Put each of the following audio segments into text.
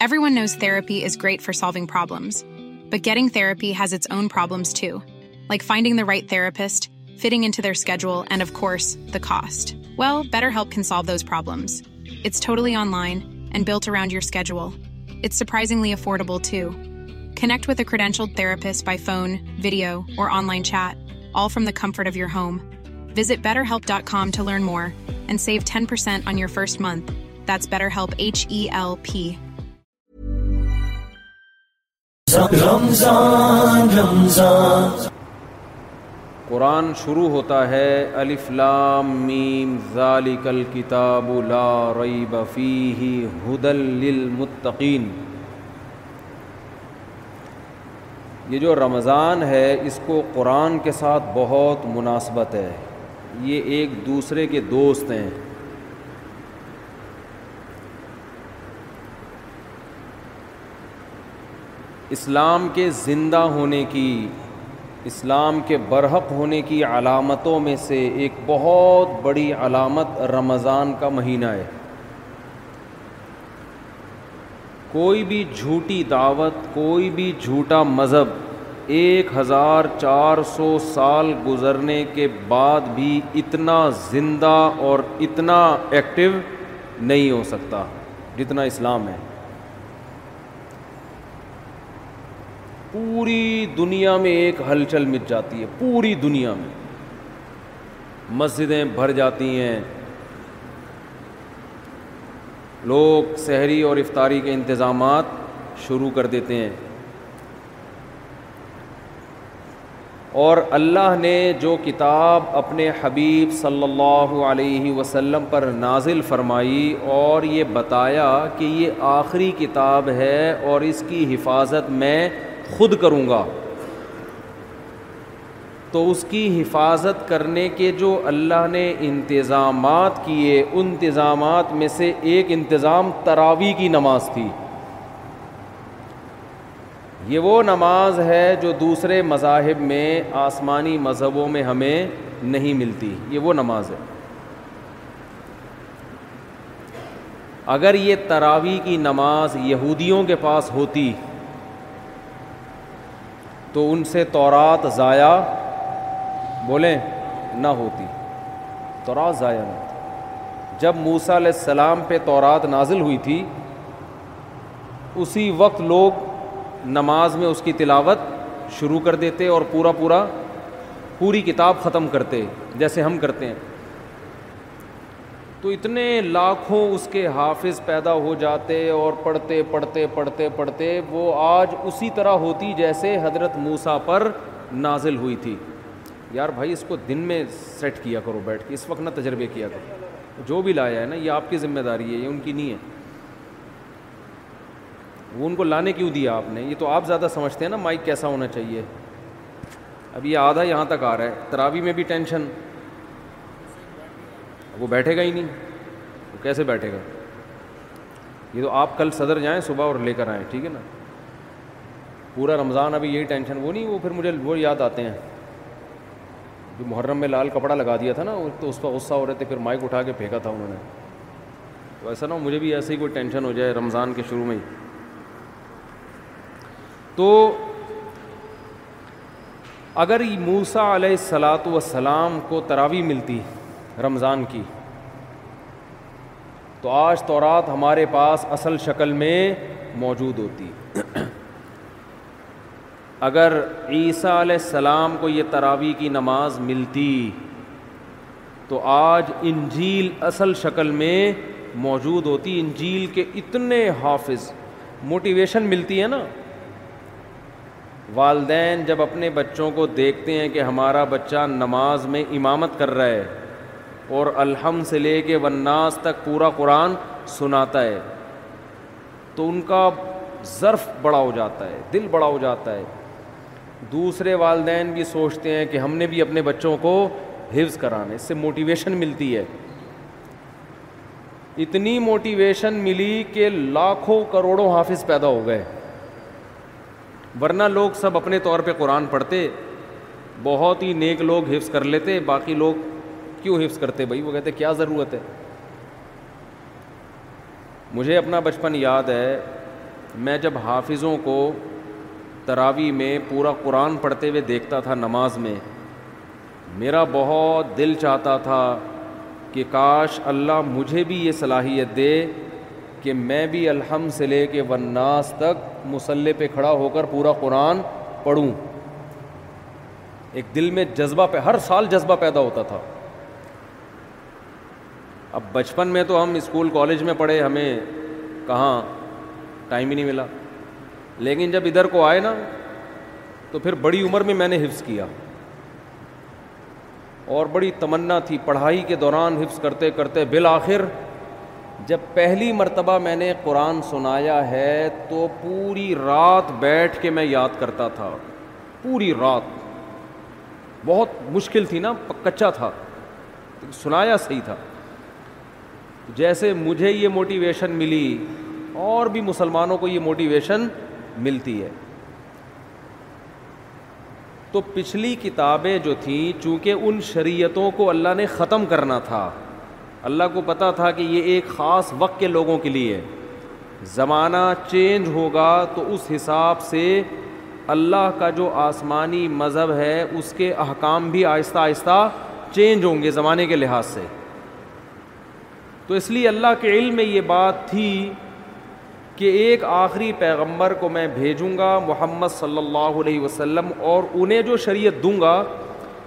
Everyone knows therapy is great for solving problems, but getting therapy has its own problems too, like finding the right therapist, fitting into their schedule, and of course, the cost. Well, BetterHelp can solve those problems. It's totally online and built around your schedule. It's surprisingly affordable too. Connect with a credentialed therapist by phone, video, or online chat, all from the comfort of your home. Visit BetterHelp.com to learn more and save 10% on your first month. That's BetterHelp, H-E-L-P. قرآن شروع ہوتا ہے الف لام میم ذالک الکتاب لا ریب فیہ ہدل للمتقین یہ جو رمضان ہے اس کو قرآن کے ساتھ بہت مناسبت ہے یہ ایک دوسرے کے دوست ہیں اسلام کے زندہ ہونے کی اسلام کے برحق ہونے کی علامتوں میں سے ایک بہت بڑی علامت رمضان کا مہینہ ہے کوئی بھی جھوٹی دعوت کوئی بھی جھوٹا مذہب ایک ہزار چار سو سال گزرنے کے بعد بھی اتنا زندہ اور اتنا ایکٹیو نہیں ہو سکتا جتنا اسلام ہے پوری دنیا میں ایک ہلچل مٹ جاتی ہے پوری دنیا میں مسجدیں بھر جاتی ہیں لوگ سحری اور افطاری کے انتظامات شروع کر دیتے ہیں اور اللہ نے جو کتاب اپنے حبیب صلی اللہ علیہ وسلم پر نازل فرمائی اور یہ بتایا کہ یہ آخری کتاب ہے اور اس کی حفاظت میں خود کروں گا تو اس کی حفاظت کرنے کے جو اللہ نے انتظامات کیے انتظامات میں سے ایک انتظام تراوی کی نماز تھی یہ وہ نماز ہے جو دوسرے مذاہب میں آسمانی مذہبوں میں ہمیں نہیں ملتی یہ وہ نماز ہے اگر یہ تراوی کی نماز یہودیوں کے پاس ہوتی تو ان سے تورات ضائع بولیں نہ ہوتی تورات ضائع نہ ہوتی جب موسیٰ علیہ السلام پہ تورات نازل ہوئی تھی اسی وقت لوگ نماز میں اس کی تلاوت شروع کر دیتے اور پورا پورا پوری کتاب ختم کرتے جیسے ہم کرتے ہیں تو اتنے لاکھوں اس کے حافظ پیدا ہو جاتے اور پڑھتے پڑھتے پڑھتے پڑھتے وہ آج اسی طرح ہوتی جیسے حضرت موسا پر نازل ہوئی تھی یار بھائی اس کو دن میں سیٹ کیا کرو بیٹھ کے اس وقت نہ تجربے کیا کرو جو بھی لایا ہے نا یہ آپ کی ذمہ داری ہے یہ ان کی نہیں ہے وہ ان کو لانے کیوں دیا آپ نے یہ تو آپ زیادہ سمجھتے ہیں نا مائک کیسا ہونا چاہیے اب یہ آدھا یہاں تک آ رہا ہے تراوی میں بھی ٹینشن وہ بیٹھے گا ہی نہیں وہ کیسے بیٹھے گا یہ تو آپ کل صدر جائیں صبح اور لے کر آئیں ٹھیک ہے نا پورا رمضان ابھی یہی ٹینشن وہ نہیں وہ پھر مجھے وہ یاد آتے ہیں جو محرم میں لال کپڑا لگا دیا تھا نا تو اس کا غصہ ہو رہے تھے پھر مائک اٹھا کے پھینکا تھا انہوں نے تو ایسا نہ مجھے بھی ایسے ہی کوئی ٹینشن ہو جائے رمضان کے شروع میں ہی تو اگر موسا علیہ السلاۃ وسلام کو تراوی ملتی رمضان کی تو آج تو رات ہمارے پاس اصل شکل میں موجود ہوتی اگر عیسیٰ علیہ السلام کو یہ تراوی کی نماز ملتی تو آج انجیل اصل شکل میں موجود ہوتی انجیل کے اتنے حافظ موٹیویشن ملتی ہے نا والدین جب اپنے بچوں کو دیکھتے ہیں کہ ہمارا بچہ نماز میں امامت کر رہا ہے اور الحم سے لے کے وناس تک پورا قرآن سناتا ہے تو ان کا ظرف بڑا ہو جاتا ہے دل بڑا ہو جاتا ہے دوسرے والدین بھی سوچتے ہیں کہ ہم نے بھی اپنے بچوں کو حفظ کرانے اس سے موٹیویشن ملتی ہے اتنی موٹیویشن ملی کہ لاکھوں کروڑوں حافظ پیدا ہو گئے ورنہ لوگ سب اپنے طور پہ قرآن پڑھتے بہت ہی نیک لوگ حفظ کر لیتے باقی لوگ کیوں حفظ کرتے بھائی وہ کہتے کیا ضرورت ہے مجھے اپنا بچپن یاد ہے میں جب حافظوں کو تراوی میں پورا قرآن پڑھتے ہوئے دیکھتا تھا نماز میں میرا بہت دل چاہتا تھا کہ کاش اللہ مجھے بھی یہ صلاحیت دے کہ میں بھی الحم سے لے کے وناس تک مسلح پہ کھڑا ہو کر پورا قرآن پڑھوں ایک دل میں جذبہ پہ ہر سال جذبہ پیدا ہوتا تھا اب بچپن میں تو ہم اسکول کالج میں پڑھے ہمیں کہاں ٹائم ہی نہیں ملا لیکن جب ادھر کو آئے نا تو پھر بڑی عمر میں میں نے حفظ کیا اور بڑی تمنا تھی پڑھائی کے دوران حفظ کرتے کرتے بالآخر جب پہلی مرتبہ میں نے قرآن سنایا ہے تو پوری رات بیٹھ کے میں یاد کرتا تھا پوری رات بہت مشکل تھی نا کچا تھا سنایا صحیح تھا جیسے مجھے یہ موٹیویشن ملی اور بھی مسلمانوں کو یہ موٹیویشن ملتی ہے تو پچھلی کتابیں جو تھیں چونکہ ان شریعتوں کو اللہ نے ختم کرنا تھا اللہ کو پتہ تھا کہ یہ ایک خاص وقت کے لوگوں کے لیے زمانہ چینج ہوگا تو اس حساب سے اللہ کا جو آسمانی مذہب ہے اس کے احکام بھی آہستہ آہستہ چینج ہوں گے زمانے کے لحاظ سے تو اس لیے اللہ کے علم میں یہ بات تھی کہ ایک آخری پیغمبر کو میں بھیجوں گا محمد صلی اللہ علیہ وسلم اور انہیں جو شریعت دوں گا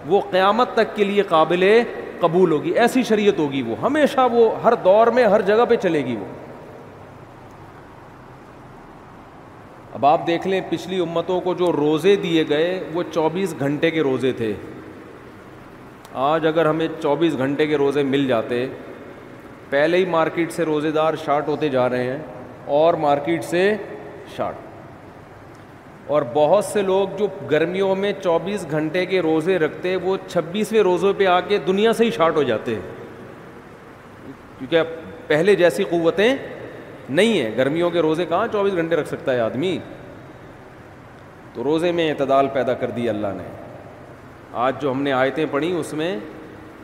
وہ قیامت تک کے لیے قابل قبول ہوگی ایسی شریعت ہوگی وہ ہمیشہ وہ ہر دور میں ہر جگہ پہ چلے گی وہ اب آپ دیکھ لیں پچھلی امتوں کو جو روزے دیے گئے وہ چوبیس گھنٹے کے روزے تھے آج اگر ہمیں چوبیس گھنٹے کے روزے مل جاتے پہلے ہی مارکیٹ سے روزے دار شارٹ ہوتے جا رہے ہیں اور مارکیٹ سے شارٹ اور بہت سے لوگ جو گرمیوں میں چوبیس گھنٹے کے روزے رکھتے وہ چھبیسویں روزوں پہ آ کے دنیا سے ہی شارٹ ہو جاتے ہیں کیونکہ پہلے جیسی قوتیں نہیں ہیں گرمیوں کے روزے کہاں چوبیس گھنٹے رکھ سکتا ہے آدمی تو روزے میں اعتدال پیدا کر دی اللہ نے آج جو ہم نے آیتیں پڑھی اس میں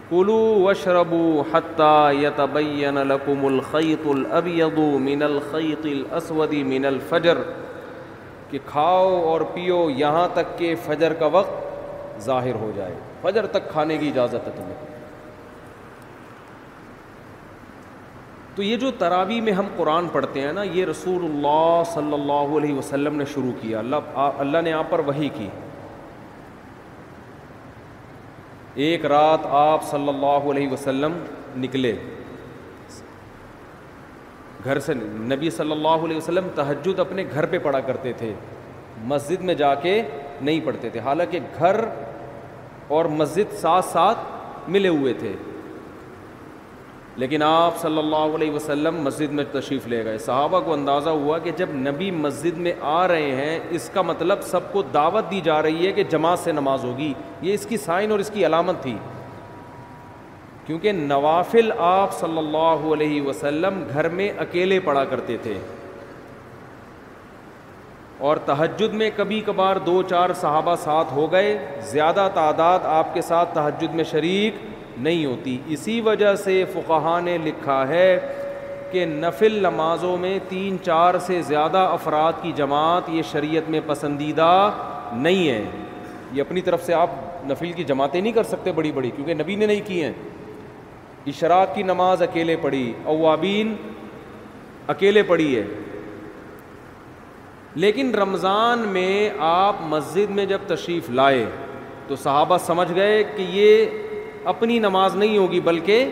کلو وشربو حتہ یتبین لکم الخیط الابیض من الخیط الاسود من الفجر کہ کھاؤ اور پیو یہاں تک کہ فجر کا وقت ظاہر ہو جائے فجر تک کھانے کی اجازت ہے تمہیں تو یہ جو تراوی میں ہم قرآن پڑھتے ہیں نا یہ رسول اللہ صلی اللہ علیہ وسلم نے شروع کیا اللہ نے آپ پر وہی کی ایک رات آپ صلی اللہ علیہ وسلم نکلے گھر سے نبی صلی اللہ علیہ وسلم تہجد اپنے گھر پہ پڑھا کرتے تھے مسجد میں جا کے نہیں پڑھتے تھے حالانکہ گھر اور مسجد ساتھ ساتھ ملے ہوئے تھے لیکن آپ صلی اللہ علیہ وسلم مسجد میں تشریف لے گئے صحابہ کو اندازہ ہوا کہ جب نبی مسجد میں آ رہے ہیں اس کا مطلب سب کو دعوت دی جا رہی ہے کہ جماعت سے نماز ہوگی یہ اس کی سائن اور اس کی علامت تھی کیونکہ نوافل آپ صلی اللہ علیہ وسلم گھر میں اکیلے پڑا کرتے تھے اور تہجد میں کبھی کبھار دو چار صحابہ ساتھ ہو گئے زیادہ تعداد آپ کے ساتھ تہجد میں شریک نہیں ہوتی اسی وجہ سے فقہ نے لکھا ہے کہ نفل نمازوں میں تین چار سے زیادہ افراد کی جماعت یہ شریعت میں پسندیدہ نہیں ہے یہ اپنی طرف سے آپ نفل کی جماعتیں نہیں کر سکتے بڑی بڑی کیونکہ نبی نے نہیں کی ہیں اشراق کی نماز اکیلے پڑھی اوابین اکیلے پڑھی ہے لیکن رمضان میں آپ مسجد میں جب تشریف لائے تو صحابہ سمجھ گئے کہ یہ اپنی نماز نہیں ہوگی بلکہ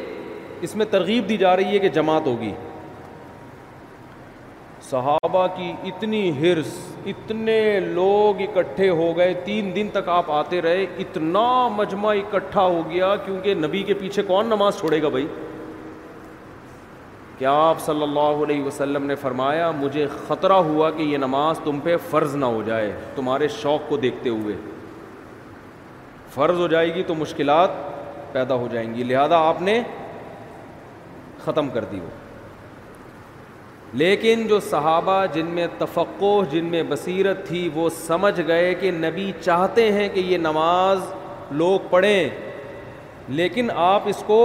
اس میں ترغیب دی جا رہی ہے کہ جماعت ہوگی صحابہ کی اتنی ہرس اتنے لوگ اکٹھے ہو گئے تین دن تک آپ آتے رہے اتنا مجمع اکٹھا ہو گیا کیونکہ نبی کے پیچھے کون نماز چھوڑے گا بھائی کیا آپ صلی اللہ علیہ وسلم نے فرمایا مجھے خطرہ ہوا کہ یہ نماز تم پہ فرض نہ ہو جائے تمہارے شوق کو دیکھتے ہوئے فرض ہو جائے گی تو مشکلات پیدا ہو جائیں گی لہذا آپ نے ختم کر دی وہ لیکن جو صحابہ جن میں تفقو جن میں بصیرت تھی وہ سمجھ گئے کہ نبی چاہتے ہیں کہ یہ نماز لوگ پڑھیں لیکن آپ اس کو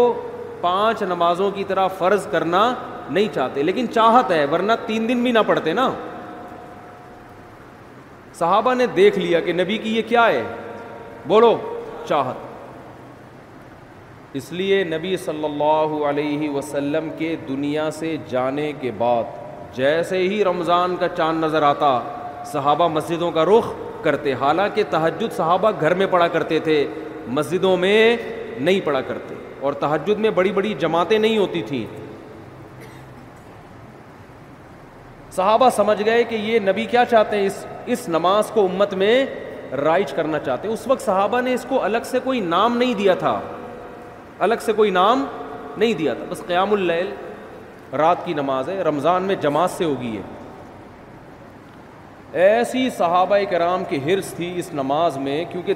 پانچ نمازوں کی طرح فرض کرنا نہیں چاہتے لیکن چاہت ہے ورنہ تین دن بھی نہ پڑھتے نا صحابہ نے دیکھ لیا کہ نبی کی یہ کیا ہے بولو چاہت اس لیے نبی صلی اللہ علیہ وسلم کے دنیا سے جانے کے بعد جیسے ہی رمضان کا چاند نظر آتا صحابہ مسجدوں کا رخ کرتے حالانکہ تحجد صحابہ گھر میں پڑھا کرتے تھے مسجدوں میں نہیں پڑھا کرتے اور تحجد میں بڑی بڑی جماعتیں نہیں ہوتی تھیں صحابہ سمجھ گئے کہ یہ نبی کیا چاہتے ہیں اس اس نماز کو امت میں رائج کرنا چاہتے ہیں اس وقت صحابہ نے اس کو الگ سے کوئی نام نہیں دیا تھا الگ سے کوئی نام نہیں دیا تھا بس قیام اللیل رات کی نماز ہے رمضان میں جماعت سے ہوگی ہے ایسی صحابہ کرام کی حرص تھی اس نماز میں کیونکہ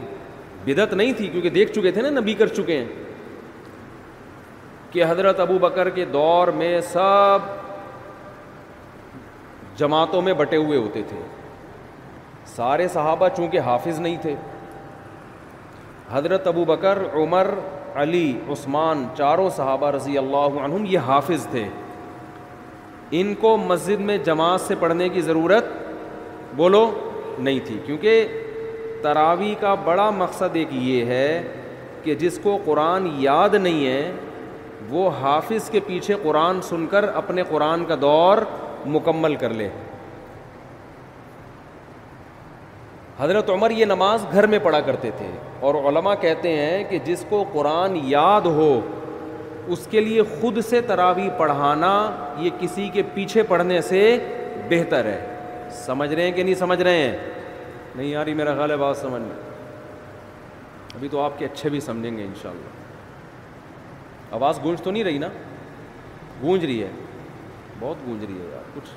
بدت نہیں تھی کیونکہ دیکھ چکے تھے نا نبی کر چکے ہیں کہ حضرت ابو بکر کے دور میں سب جماعتوں میں بٹے ہوئے ہوتے تھے سارے صحابہ چونکہ حافظ نہیں تھے حضرت ابو بکر عمر علی عثمان چاروں صحابہ رضی اللہ عنہم یہ حافظ تھے ان کو مسجد میں جماعت سے پڑھنے کی ضرورت بولو نہیں تھی کیونکہ تراوی کا بڑا مقصد ایک یہ ہے کہ جس کو قرآن یاد نہیں ہے وہ حافظ کے پیچھے قرآن سن کر اپنے قرآن کا دور مکمل کر لے حضرت عمر یہ نماز گھر میں پڑھا کرتے تھے اور علماء کہتے ہیں کہ جس کو قرآن یاد ہو اس کے لیے خود سے تراوی پڑھانا یہ کسی کے پیچھے پڑھنے سے بہتر ہے سمجھ رہے ہیں کہ نہیں سمجھ رہے ہیں نہیں یاری میرا خیال ہے بات سمجھ میں ابھی تو آپ کے اچھے بھی سمجھیں گے انشاءاللہ شاء آواز گونج تو نہیں رہی نا گونج رہی ہے بہت گونج رہی ہے یار کچھ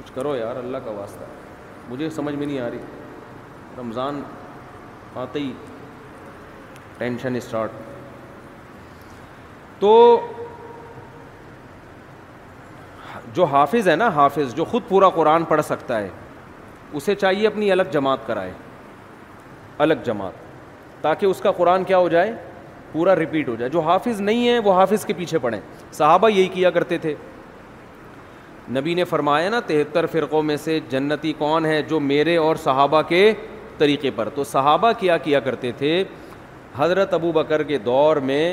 کچھ کرو یار اللہ کا واسطہ مجھے سمجھ میں نہیں آ رہی رمضان آتے ہی ٹینشن اسٹارٹ تو جو حافظ ہے نا حافظ جو خود پورا قرآن پڑھ سکتا ہے اسے چاہیے اپنی الگ جماعت کرائے الگ جماعت تاکہ اس کا قرآن کیا ہو جائے پورا رپیٹ ہو جائے جو حافظ نہیں ہے وہ حافظ کے پیچھے پڑھیں صحابہ یہی کیا کرتے تھے نبی نے فرمایا نا تہتر فرقوں میں سے جنتی کون ہے جو میرے اور صحابہ کے طریقے پر تو صحابہ کیا کیا کرتے تھے حضرت ابو بکر کے دور میں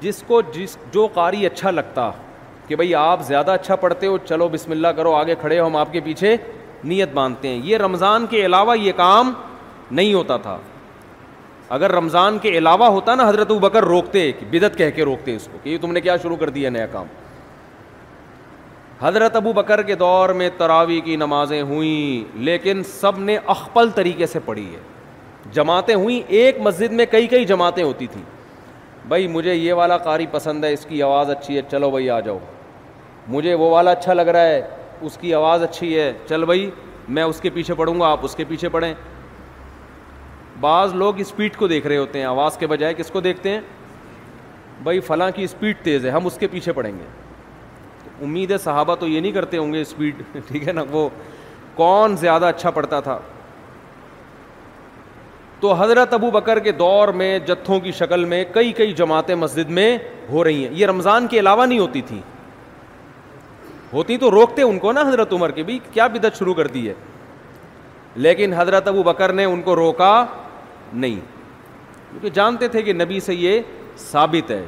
جس کو جس جو قاری اچھا لگتا کہ بھائی آپ زیادہ اچھا پڑھتے ہو چلو بسم اللہ کرو آگے کھڑے ہو ہم آپ کے پیچھے نیت باندھتے ہیں یہ رمضان کے علاوہ یہ کام نہیں ہوتا تھا اگر رمضان کے علاوہ ہوتا نا حضرت ابو بکر روکتے بدت کہہ کے روکتے اس کو کہ یہ تم نے کیا شروع کر دیا نیا کام حضرت ابو بکر کے دور میں تراوی کی نمازیں ہوئیں لیکن سب نے اخپل طریقے سے پڑھی ہے جماعتیں ہوئیں ایک مسجد میں کئی کئی جماعتیں ہوتی تھیں بھائی مجھے یہ والا قاری پسند ہے اس کی آواز اچھی ہے چلو بھائی آ جاؤ مجھے وہ والا اچھا لگ رہا ہے اس کی آواز اچھی ہے چل بھائی میں اس کے پیچھے پڑھوں گا آپ اس کے پیچھے پڑھیں بعض لوگ اسپیڈ کو دیکھ رہے ہوتے ہیں آواز کے بجائے کس کو دیکھتے ہیں بھائی فلاں کی اسپیڈ تیز ہے ہم اس کے پیچھے پڑھیں گے امید ہے صحابہ تو یہ نہیں کرتے ہوں گے اسپیڈ ٹھیک ہے نا وہ کون زیادہ اچھا پڑھتا تھا تو حضرت ابو بکر کے دور میں جتھوں کی شکل میں کئی کئی جماعتیں مسجد میں ہو رہی ہیں یہ رمضان کے علاوہ نہیں ہوتی تھی ہوتی تو روکتے ان کو نا حضرت عمر کے بھی کیا بدت شروع کر دی ہے لیکن حضرت ابو بکر نے ان کو روکا نہیں کیونکہ جانتے تھے کہ نبی سے یہ ثابت ہے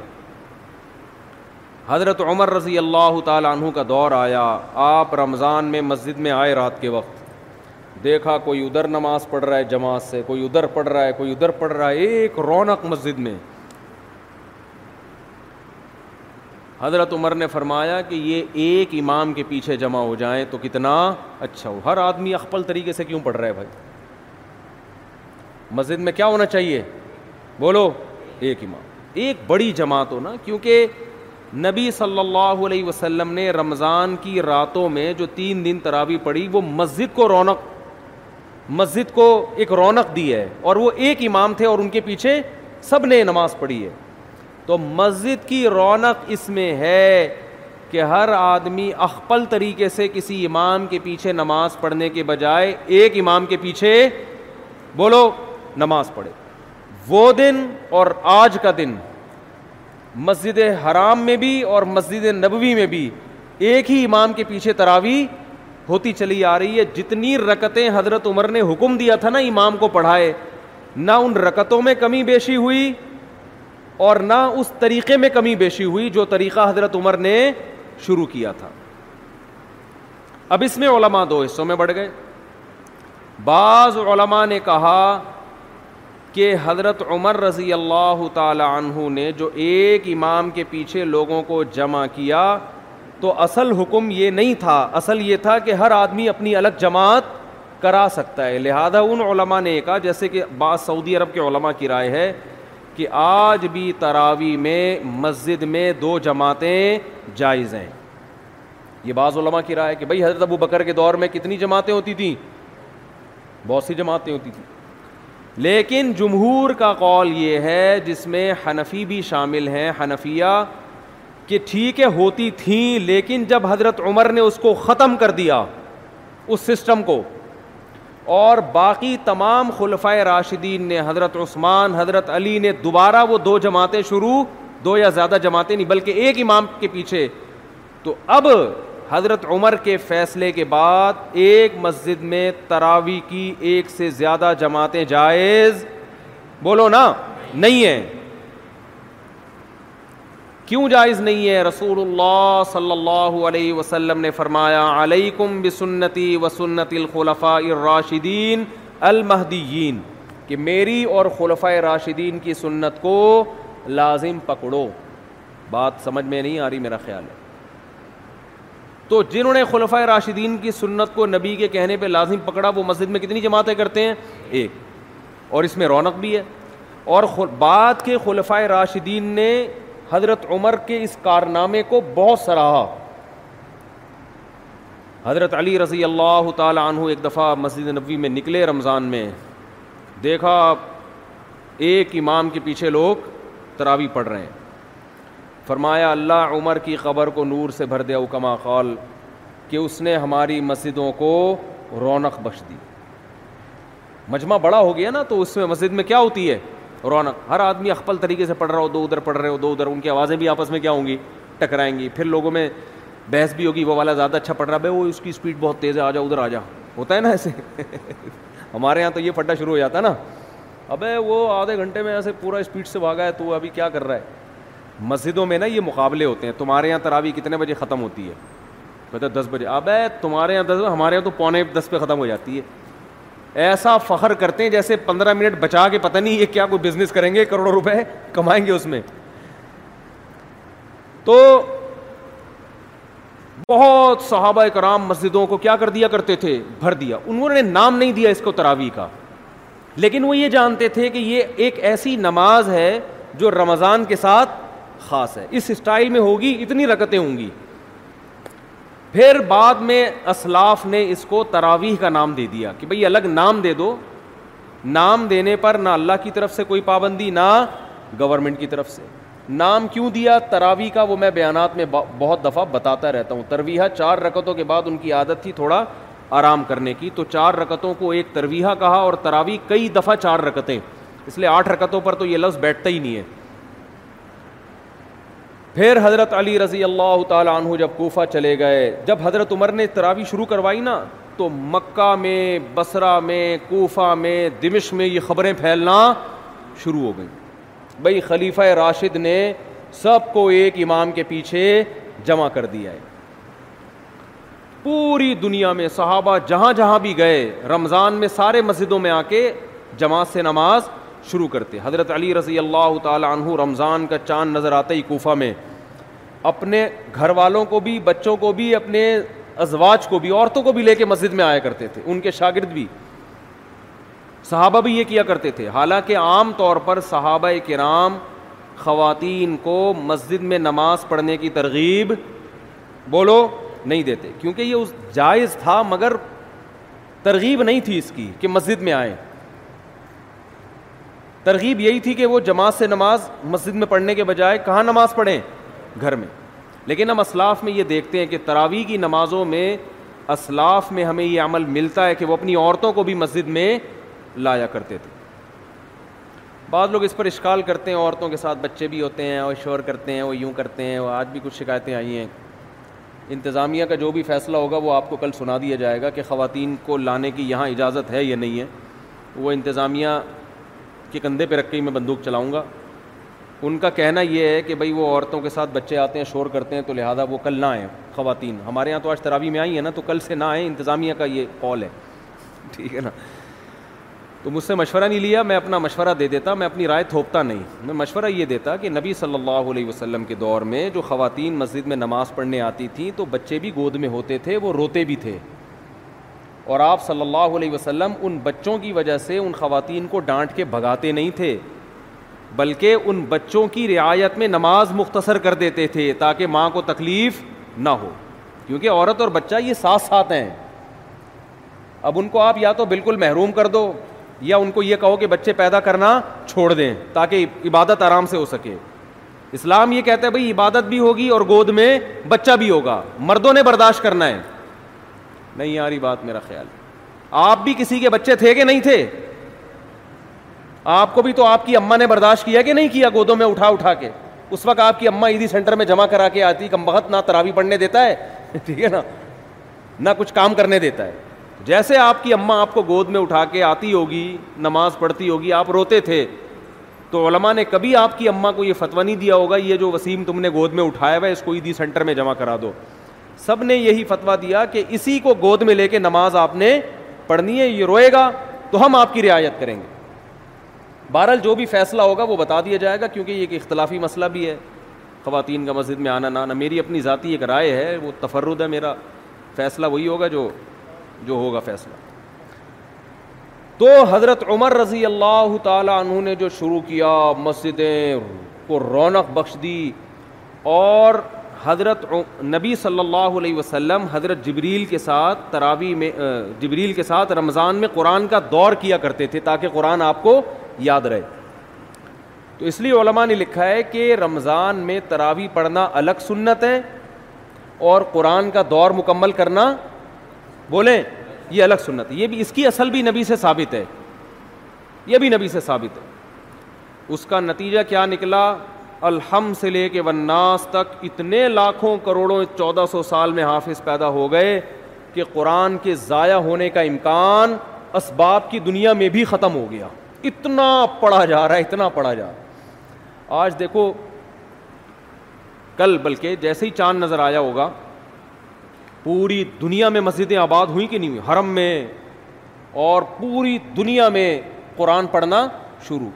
حضرت عمر رضی اللہ تعالیٰ عنہ کا دور آیا آپ رمضان میں مسجد میں آئے رات کے وقت دیکھا کوئی ادھر نماز پڑھ رہا ہے جماعت سے کوئی ادھر پڑھ رہا ہے کوئی ادھر پڑھ رہا ہے ایک رونق مسجد میں حضرت عمر نے فرمایا کہ یہ ایک امام کے پیچھے جمع ہو جائیں تو کتنا اچھا ہو ہر آدمی اخپل طریقے سے کیوں پڑھ رہا ہے بھائی مسجد میں کیا ہونا چاہیے بولو ایک امام ایک بڑی جماعت ہو نا کیونکہ نبی صلی اللہ علیہ وسلم نے رمضان کی راتوں میں جو تین دن تراوی پڑھی وہ مسجد کو رونق مسجد کو ایک رونق دی ہے اور وہ ایک امام تھے اور ان کے پیچھے سب نے نماز پڑھی ہے تو مسجد کی رونق اس میں ہے کہ ہر آدمی اخپل طریقے سے کسی امام کے پیچھے نماز پڑھنے کے بجائے ایک امام کے پیچھے بولو نماز پڑھے وہ دن اور آج کا دن مسجد حرام میں بھی اور مسجد نبوی میں بھی ایک ہی امام کے پیچھے تراوی ہوتی چلی آ رہی ہے جتنی رکتیں حضرت عمر نے حکم دیا تھا نا امام کو پڑھائے نہ ان رکتوں میں کمی بیشی ہوئی اور نہ اس طریقے میں کمی بیشی ہوئی جو طریقہ حضرت عمر نے شروع کیا تھا اب اس میں علماء دو حصوں میں بڑھ گئے بعض علماء نے کہا کہ حضرت عمر رضی اللہ تعالی عنہ نے جو ایک امام کے پیچھے لوگوں کو جمع کیا تو اصل حکم یہ نہیں تھا اصل یہ تھا کہ ہر آدمی اپنی الگ جماعت کرا سکتا ہے لہذا ان علماء نے کہا جیسے کہ بعض سعودی عرب کے علماء کی رائے ہے کہ آج بھی تراوی میں مسجد میں دو جماعتیں جائز ہیں یہ بعض علماء کی رائے کہ بھائی حضرت ابو بکر کے دور میں کتنی جماعتیں ہوتی تھیں بہت سی جماعتیں ہوتی تھیں لیکن جمہور کا قول یہ ہے جس میں حنفی بھی شامل ہیں حنفیہ کہ ٹھیک ہے ہوتی تھیں لیکن جب حضرت عمر نے اس کو ختم کر دیا اس سسٹم کو اور باقی تمام خلفۂ راشدین نے حضرت عثمان حضرت علی نے دوبارہ وہ دو جماعتیں شروع دو یا زیادہ جماعتیں نہیں بلکہ ایک امام کے پیچھے تو اب حضرت عمر کے فیصلے کے بعد ایک مسجد میں تراوی کی ایک سے زیادہ جماعتیں جائز بولو نا نہیں ہیں کیوں جائز نہیں ہے رسول اللہ صلی اللہ علیہ وسلم نے فرمایا علیکم بسنتی وسنت الخلفاء الراشدین المہدیین کہ میری اور خلفۂ راشدین کی سنت کو لازم پکڑو بات سمجھ میں نہیں آ رہی میرا خیال ہے تو جنہوں نے خلفۂ راشدین کی سنت کو نبی کے کہنے پہ لازم پکڑا وہ مسجد میں کتنی جماعتیں کرتے ہیں ایک اور اس میں رونق بھی ہے اور بعد کے خلفۂ راشدین نے حضرت عمر کے اس کارنامے کو بہت سراہا حضرت علی رضی اللہ تعالیٰ عنہ ایک دفعہ مسجد نبوی میں نکلے رمضان میں دیکھا ایک امام کے پیچھے لوگ تراوی پڑھ رہے ہیں فرمایا اللہ عمر کی قبر کو نور سے بھر دیا اکما قال کہ اس نے ہماری مسجدوں کو رونق بخش دی مجمع بڑا ہو گیا نا تو اس میں مسجد میں کیا ہوتی ہے رونق ہر آدمی اخپل طریقے سے پڑھ رہا ہو دو ادھر پڑھ رہے ہو دو ادھر ان کی آوازیں بھی آپس میں کیا ہوں گی ٹکرائیں گی پھر لوگوں میں بحث بھی ہوگی وہ والا زیادہ اچھا پڑھ رہا بھائی وہ اس کی اسپیڈ بہت تیز ہے آ جاؤ ادھر آ جا ہوتا ہے نا ایسے ہمارے یہاں تو یہ پھٹا شروع ہو جاتا ہے نا ابے وہ آدھے گھنٹے میں ایسے پورا اسپیڈ سے بھاگا ہے تو ابھی کیا کر رہا ہے مسجدوں میں نا یہ مقابلے ہوتے ہیں تمہارے یہاں تراوی کتنے بجے ختم ہوتی ہے کہ دس بجے اب تمہارے یہاں دس ہمارے یہاں تو پونے دس پہ ختم ہو جاتی ہے ایسا فخر کرتے ہیں جیسے پندرہ منٹ بچا کے پتہ نہیں یہ کیا کوئی بزنس کریں گے کروڑوں روپے کمائیں گے اس میں تو بہت صحابہ کرام مسجدوں کو کیا کر دیا کرتے تھے بھر دیا انہوں نے نام نہیں دیا اس کو تراوی کا لیکن وہ یہ جانتے تھے کہ یہ ایک ایسی نماز ہے جو رمضان کے ساتھ خاص ہے اس اسٹائل میں ہوگی اتنی رکتیں ہوں گی پھر بعد میں اسلاف نے اس کو تراویح کا نام دے دیا کہ بھائی الگ نام دے دو نام دینے پر نہ اللہ کی طرف سے کوئی پابندی نہ گورنمنٹ کی طرف سے نام کیوں دیا تراویح کا وہ میں بیانات میں بہت دفعہ بتاتا رہتا ہوں ترویہ چار رکتوں کے بعد ان کی عادت تھی تھوڑا آرام کرنے کی تو چار رکتوں کو ایک ترویہ کہا اور تراویح کئی دفعہ چار رکتیں اس لیے آٹھ رکتوں پر تو یہ لفظ بیٹھتا ہی نہیں ہے پھر حضرت علی رضی اللہ تعالیٰ عنہ جب کوفہ چلے گئے جب حضرت عمر نے تراوی شروع کروائی نا تو مکہ میں بصرہ میں کوفہ میں دمش میں یہ خبریں پھیلنا شروع ہو گئیں بھائی خلیفہ راشد نے سب کو ایک امام کے پیچھے جمع کر دیا ہے پوری دنیا میں صحابہ جہاں جہاں بھی گئے رمضان میں سارے مسجدوں میں آ کے جماعت سے نماز شروع کرتے حضرت علی رضی اللہ تعالی عنہ رمضان کا چاند نظر آتا ہی کوفہ میں اپنے گھر والوں کو بھی بچوں کو بھی اپنے ازواج کو بھی عورتوں کو بھی لے کے مسجد میں آیا کرتے تھے ان کے شاگرد بھی صحابہ بھی یہ کیا کرتے تھے حالانکہ عام طور پر صحابہ کرام خواتین کو مسجد میں نماز پڑھنے کی ترغیب بولو نہیں دیتے کیونکہ یہ اس جائز تھا مگر ترغیب نہیں تھی اس کی کہ مسجد میں آئیں ترغیب یہی تھی کہ وہ جماعت سے نماز مسجد میں پڑھنے کے بجائے کہاں نماز پڑھیں گھر میں لیکن ہم اسلاف میں یہ دیکھتے ہیں کہ تراویح کی نمازوں میں اسلاف میں ہمیں یہ عمل ملتا ہے کہ وہ اپنی عورتوں کو بھی مسجد میں لایا کرتے تھے بعض لوگ اس پر اشکال کرتے ہیں عورتوں کے ساتھ بچے بھی ہوتے ہیں اور شور کرتے ہیں وہ یوں کرتے ہیں وہ آج بھی کچھ شکایتیں آئی ہیں انتظامیہ کا جو بھی فیصلہ ہوگا وہ آپ کو کل سنا دیا جائے گا کہ خواتین کو لانے کی یہاں اجازت ہے یا نہیں ہے وہ انتظامیہ کے کندھے پہ رکھ کے ہی میں بندوق چلاؤں گا ان کا کہنا یہ ہے کہ بھائی وہ عورتوں کے ساتھ بچے آتے ہیں شور کرتے ہیں تو لہٰذا وہ کل نہ آئیں خواتین ہمارے یہاں تو آج تراوی میں آئی ہیں نا تو کل سے نہ آئیں انتظامیہ کا یہ قول ہے ٹھیک ہے نا تو مجھ سے مشورہ نہیں لیا میں اپنا مشورہ دے دیتا میں اپنی رائے تھوپتا نہیں میں مشورہ یہ دیتا کہ نبی صلی اللہ علیہ وسلم کے دور میں جو خواتین مسجد میں نماز پڑھنے آتی تھیں تو بچے بھی گود میں ہوتے تھے وہ روتے بھی تھے اور آپ صلی اللہ علیہ وسلم ان بچوں کی وجہ سے ان خواتین کو ڈانٹ کے بھگاتے نہیں تھے بلکہ ان بچوں کی رعایت میں نماز مختصر کر دیتے تھے تاکہ ماں کو تکلیف نہ ہو کیونکہ عورت اور بچہ یہ ساتھ ساتھ ہیں اب ان کو آپ یا تو بالکل محروم کر دو یا ان کو یہ کہو کہ بچے پیدا کرنا چھوڑ دیں تاکہ عبادت آرام سے ہو سکے اسلام یہ کہتا ہے بھائی عبادت بھی ہوگی اور گود میں بچہ بھی ہوگا مردوں نے برداشت کرنا ہے نہیں آ رہی بات میرا خیال آپ بھی کسی کے بچے تھے کہ نہیں تھے آپ کو بھی تو آپ کی اماں نے برداشت کیا کہ نہیں کیا گودوں میں اٹھا اٹھا کے اس وقت آپ کی اماں عیدی سینٹر میں جمع کرا کے آتی کم بہت نہ تراوی پڑھنے دیتا ہے ٹھیک ہے نا نہ کچھ کام کرنے دیتا ہے جیسے آپ کی اماں آپ کو گود میں اٹھا کے آتی ہوگی نماز پڑھتی ہوگی آپ روتے تھے تو علماء نے کبھی آپ کی اماں کو یہ فتوا نہیں دیا ہوگا یہ جو وسیم تم نے گود میں اٹھایا ہوا ہے اس کو عیدی سینٹر میں جمع کرا دو سب نے یہی فتویٰ دیا کہ اسی کو گود میں لے کے نماز آپ نے پڑھنی ہے یہ روئے گا تو ہم آپ کی رعایت کریں گے بہرحال جو بھی فیصلہ ہوگا وہ بتا دیا جائے گا کیونکہ یہ ایک اختلافی مسئلہ بھی ہے خواتین کا مسجد میں آنا نہ آنا میری اپنی ذاتی ایک رائے ہے وہ تفرد ہے میرا فیصلہ وہی ہوگا جو جو ہوگا فیصلہ تو حضرت عمر رضی اللہ تعالیٰ عنہ نے جو شروع کیا مسجدیں کو رونق بخش دی اور حضرت نبی صلی اللہ علیہ وسلم حضرت جبریل کے ساتھ تراوی میں جبریل کے ساتھ رمضان میں قرآن کا دور کیا کرتے تھے تاکہ قرآن آپ کو یاد رہے تو اس لیے علماء نے لکھا ہے کہ رمضان میں تراوی پڑھنا الگ سنت ہے اور قرآن کا دور مکمل کرنا بولیں یہ الگ سنت یہ بھی اس کی اصل بھی نبی سے ثابت ہے یہ بھی نبی سے ثابت ہے اس کا نتیجہ کیا نکلا الحم سے لے کے وناس تک اتنے لاکھوں کروڑوں چودہ سو سال میں حافظ پیدا ہو گئے کہ قرآن کے ضائع ہونے کا امکان اسباب کی دنیا میں بھی ختم ہو گیا اتنا پڑھا جا رہا ہے اتنا پڑھا جا رہا آج دیکھو کل بلکہ جیسے ہی چاند نظر آیا ہوگا پوری دنیا میں مسجدیں آباد ہوئیں کہ نہیں ہوئیں حرم میں اور پوری دنیا میں قرآن پڑھنا شروع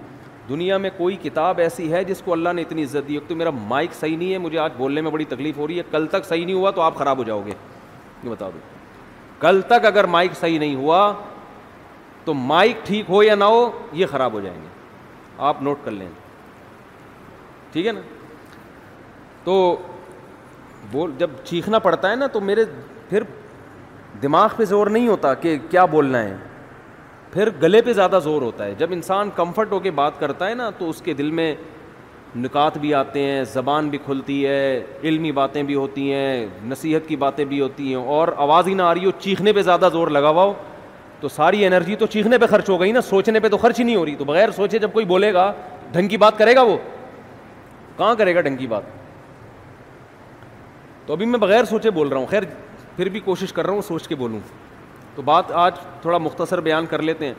دنیا میں کوئی کتاب ایسی ہے جس کو اللہ نے اتنی عزت دی ایک تو میرا مائک صحیح نہیں ہے مجھے آج بولنے میں بڑی تکلیف ہو رہی ہے کل تک صحیح نہیں ہوا تو آپ خراب ہو جاؤ گے یہ بتا دو کل تک اگر مائک صحیح نہیں ہوا تو مائک ٹھیک ہو یا نہ ہو یہ خراب ہو جائیں گے آپ نوٹ کر لیں ٹھیک ہے نا تو بول جب چیخنا پڑتا ہے نا تو میرے پھر دماغ پہ زور نہیں ہوتا کہ کیا بولنا ہے پھر گلے پہ زیادہ زور ہوتا ہے جب انسان کمفرٹ ہو کے بات کرتا ہے نا تو اس کے دل میں نکات بھی آتے ہیں زبان بھی کھلتی ہے علمی باتیں بھی ہوتی ہیں نصیحت کی باتیں بھی ہوتی ہیں اور آواز ہی نہ آ رہی ہو چیخنے پہ زیادہ زور لگا ہوا ہو تو ساری انرجی تو چیخنے پہ خرچ ہو گئی نا سوچنے پہ تو خرچ ہی نہیں ہو رہی تو بغیر سوچے جب کوئی بولے گا ڈھنگ کی بات کرے گا وہ کہاں کرے گا ڈھنگ کی بات تو ابھی میں بغیر سوچے بول رہا ہوں خیر پھر بھی کوشش کر رہا ہوں سوچ کے بولوں تو بات آج تھوڑا مختصر بیان کر لیتے ہیں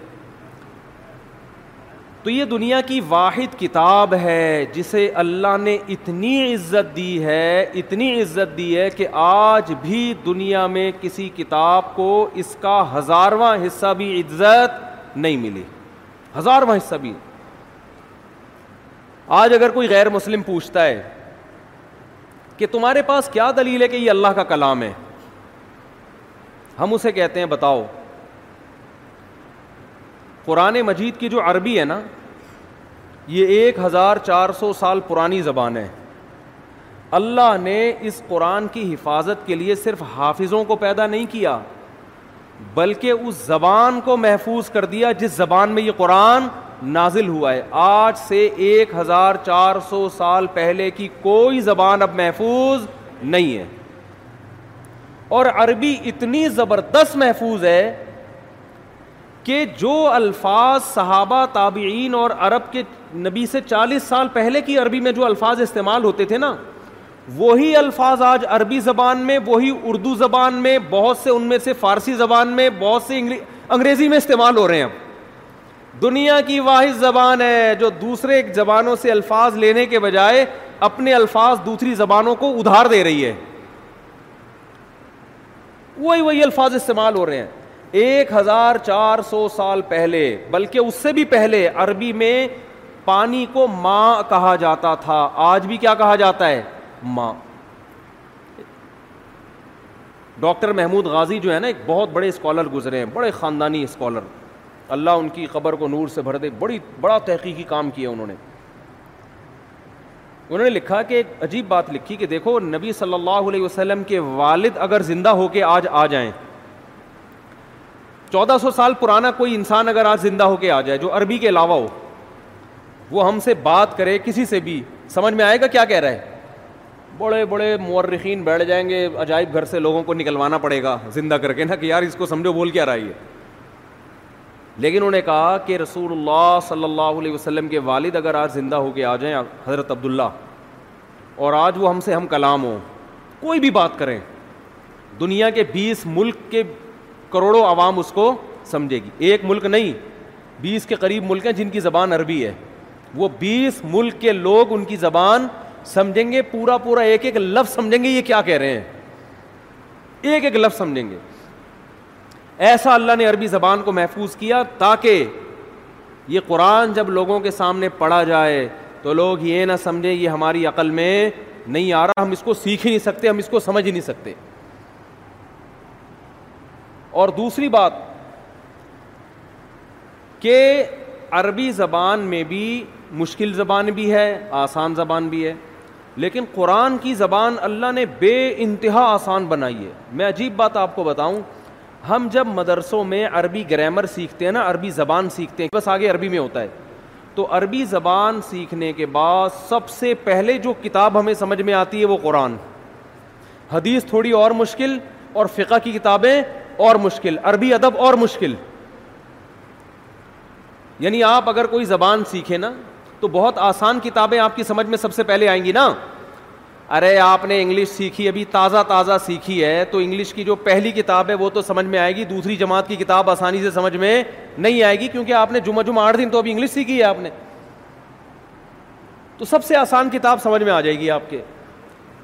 تو یہ دنیا کی واحد کتاب ہے جسے اللہ نے اتنی عزت دی ہے اتنی عزت دی ہے کہ آج بھی دنیا میں کسی کتاب کو اس کا ہزارواں حصہ بھی عزت نہیں ملی ہزارواں حصہ بھی آج اگر کوئی غیر مسلم پوچھتا ہے کہ تمہارے پاس کیا دلیل ہے کہ یہ اللہ کا کلام ہے ہم اسے کہتے ہیں بتاؤ قرآن مجید کی جو عربی ہے نا یہ ایک ہزار چار سو سال پرانی زبان ہے اللہ نے اس قرآن کی حفاظت کے لیے صرف حافظوں کو پیدا نہیں کیا بلکہ اس زبان کو محفوظ کر دیا جس زبان میں یہ قرآن نازل ہوا ہے آج سے ایک ہزار چار سو سال پہلے کی کوئی زبان اب محفوظ نہیں ہے اور عربی اتنی زبردست محفوظ ہے کہ جو الفاظ صحابہ تابعین اور عرب کے نبی سے چالیس سال پہلے کی عربی میں جو الفاظ استعمال ہوتے تھے نا وہی الفاظ آج عربی زبان میں وہی اردو زبان میں بہت سے ان میں سے فارسی زبان میں بہت سے انگریزی میں استعمال ہو رہے ہیں اب دنیا کی واحد زبان ہے جو دوسرے زبانوں سے الفاظ لینے کے بجائے اپنے الفاظ دوسری زبانوں کو ادھار دے رہی ہے وہی وہی الفاظ استعمال ہو رہے ہیں ایک ہزار چار سو سال پہلے بلکہ اس سے بھی پہلے عربی میں پانی کو ماں کہا جاتا تھا آج بھی کیا کہا جاتا ہے ماں ڈاکٹر محمود غازی جو ہے نا ایک بہت بڑے اسکالر گزرے ہیں بڑے خاندانی اسکالر اللہ ان کی خبر کو نور سے بھر دے بڑی بڑا تحقیقی کام کیا انہوں نے انہوں نے لکھا کہ ایک عجیب بات لکھی کہ دیکھو نبی صلی اللہ علیہ وسلم کے والد اگر زندہ ہو کے آج آ جائیں چودہ سو سال پرانا کوئی انسان اگر آج زندہ ہو کے آ جائے جو عربی کے علاوہ ہو وہ ہم سے بات کرے کسی سے بھی سمجھ میں آئے گا کیا کہہ رہا ہے بڑے بڑے مورخین بیٹھ جائیں گے عجائب گھر سے لوگوں کو نکلوانا پڑے گا زندہ کر کے نا کہ یار اس کو سمجھو بول کیا رہا ہے لیکن انہوں نے کہا کہ رسول اللہ صلی اللہ علیہ وسلم کے والد اگر آج زندہ ہو کے آ جائیں حضرت عبداللہ اور آج وہ ہم سے ہم کلام ہوں کوئی بھی بات کریں دنیا کے بیس ملک کے کروڑوں عوام اس کو سمجھے گی ایک ملک نہیں بیس کے قریب ملک ہیں جن کی زبان عربی ہے وہ بیس ملک کے لوگ ان کی زبان سمجھیں گے پورا پورا ایک ایک لفظ سمجھیں گے یہ کیا کہہ رہے ہیں ایک ایک لفظ سمجھیں گے ایسا اللہ نے عربی زبان کو محفوظ کیا تاکہ یہ قرآن جب لوگوں کے سامنے پڑھا جائے تو لوگ یہ نہ سمجھیں یہ ہماری عقل میں نہیں آ رہا ہم اس کو سیکھ ہی نہیں سکتے ہم اس کو سمجھ ہی نہیں سکتے اور دوسری بات کہ عربی زبان میں بھی مشکل زبان بھی ہے آسان زبان بھی ہے لیکن قرآن کی زبان اللہ نے بے انتہا آسان بنائی ہے میں عجیب بات آپ کو بتاؤں ہم جب مدرسوں میں عربی گرامر سیکھتے ہیں نا عربی زبان سیکھتے ہیں بس آگے عربی میں ہوتا ہے تو عربی زبان سیکھنے کے بعد سب سے پہلے جو کتاب ہمیں سمجھ میں آتی ہے وہ قرآن حدیث تھوڑی اور مشکل اور فقہ کی کتابیں اور مشکل عربی ادب اور مشکل یعنی آپ اگر کوئی زبان سیکھیں نا تو بہت آسان کتابیں آپ کی سمجھ میں سب سے پہلے آئیں گی نا ارے آپ نے انگلش سیکھی ابھی تازہ تازہ سیکھی ہے تو انگلش کی جو پہلی کتاب ہے وہ تو سمجھ میں آئے گی دوسری جماعت کی کتاب آسانی سے سمجھ میں نہیں آئے گی کیونکہ آپ نے جمعہ جمعہ آٹھ دن تو ابھی انگلش سیکھی ہے آپ نے تو سب سے آسان کتاب سمجھ میں آ جائے گی آپ کے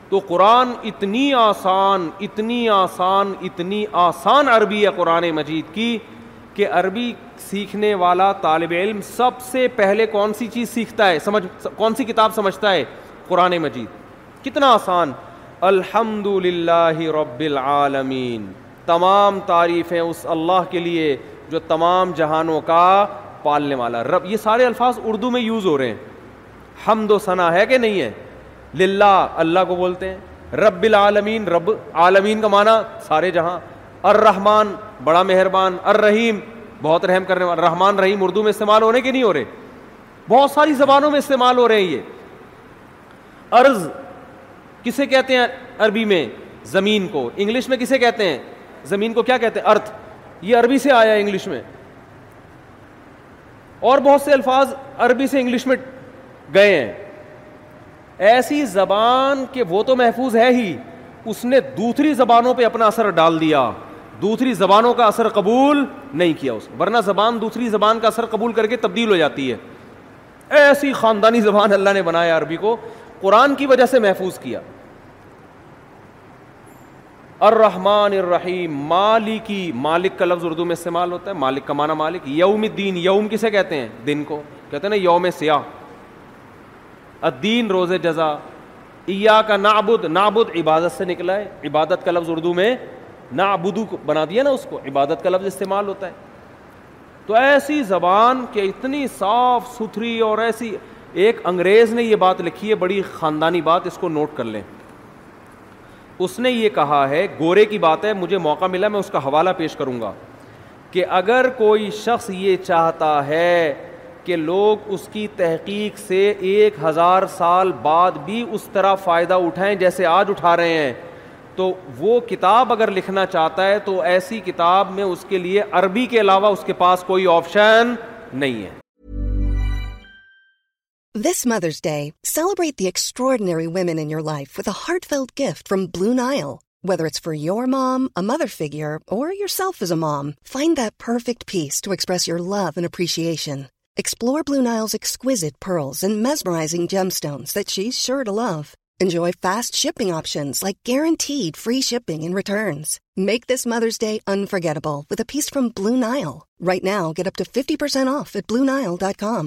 تو قرآن اتنی آسان اتنی آسان اتنی آسان عربی ہے قرآن مجید کی کہ عربی سیکھنے والا طالب علم سب سے پہلے کون سی چیز سیکھتا ہے سمجھ کون سی کتاب سمجھتا ہے قرآن مجید کتنا آسان الحمد للہ رب العالمین تمام تعریفیں اس اللہ کے لیے جو تمام جہانوں کا پالنے والا رب یہ سارے الفاظ اردو میں یوز ہو رہے ہیں حمد و ثنا ہے کہ نہیں ہے للہ اللہ کو بولتے ہیں رب العالمین رب عالمین کا معنی سارے جہاں الرحمن بڑا مہربان الرحیم بہت رحم کرنے والا رحمان رحیم اردو میں استعمال ہونے کے نہیں ہو رہے بہت ساری زبانوں میں استعمال ہو رہے ہیں یہ عرض کسے کہتے ہیں عربی میں زمین کو انگلش میں کسے کہتے ہیں زمین کو کیا کہتے ہیں ارتھ یہ عربی سے آیا ہے انگلش میں اور بہت سے الفاظ عربی سے انگلش میں گئے ہیں ایسی زبان کے وہ تو محفوظ ہے ہی اس نے دوسری زبانوں پہ اپنا اثر ڈال دیا دوسری زبانوں کا اثر قبول نہیں کیا اس ورنہ زبان دوسری زبان کا اثر قبول کر کے تبدیل ہو جاتی ہے ایسی خاندانی زبان اللہ نے بنایا عربی کو قرآن کی وجہ سے محفوظ کیا الرحمن الرحیم مالکی مالک کا لفظ اردو میں استعمال ہوتا ہے مالک کا معنی مالک یوم الدین یوم کسے کہتے ہیں دن کو کہتے ہیں نا یوم سیاہ الدین روز جزا ایا کا نعبد نعبد عبادت سے نکلا ہے عبادت کا لفظ اردو میں نعبدو کو بنا دیا نا اس کو عبادت کا لفظ استعمال ہوتا ہے تو ایسی زبان کہ اتنی صاف ستھری اور ایسی ایک انگریز نے یہ بات لکھی ہے بڑی خاندانی بات اس کو نوٹ کر لیں اس نے یہ کہا ہے گورے کی بات ہے مجھے موقع ملا میں اس کا حوالہ پیش کروں گا کہ اگر کوئی شخص یہ چاہتا ہے کہ لوگ اس کی تحقیق سے ایک ہزار سال بعد بھی اس طرح فائدہ اٹھائیں جیسے آج اٹھا رہے ہیں تو وہ کتاب اگر لکھنا چاہتا ہے تو ایسی کتاب میں اس کے لیے عربی کے علاوہ اس کے پاس کوئی آپشن نہیں ہے this Mother's Day celebrate the extraordinary women in your life with a heartfelt from Bloom oil whether it's for mom a mother figure اور perfect face toss your love and appreciation Bloom oil X moisturizing sureness make this Mother's Day an effort with a mom Bloom oil right now get upend of Bloom dot com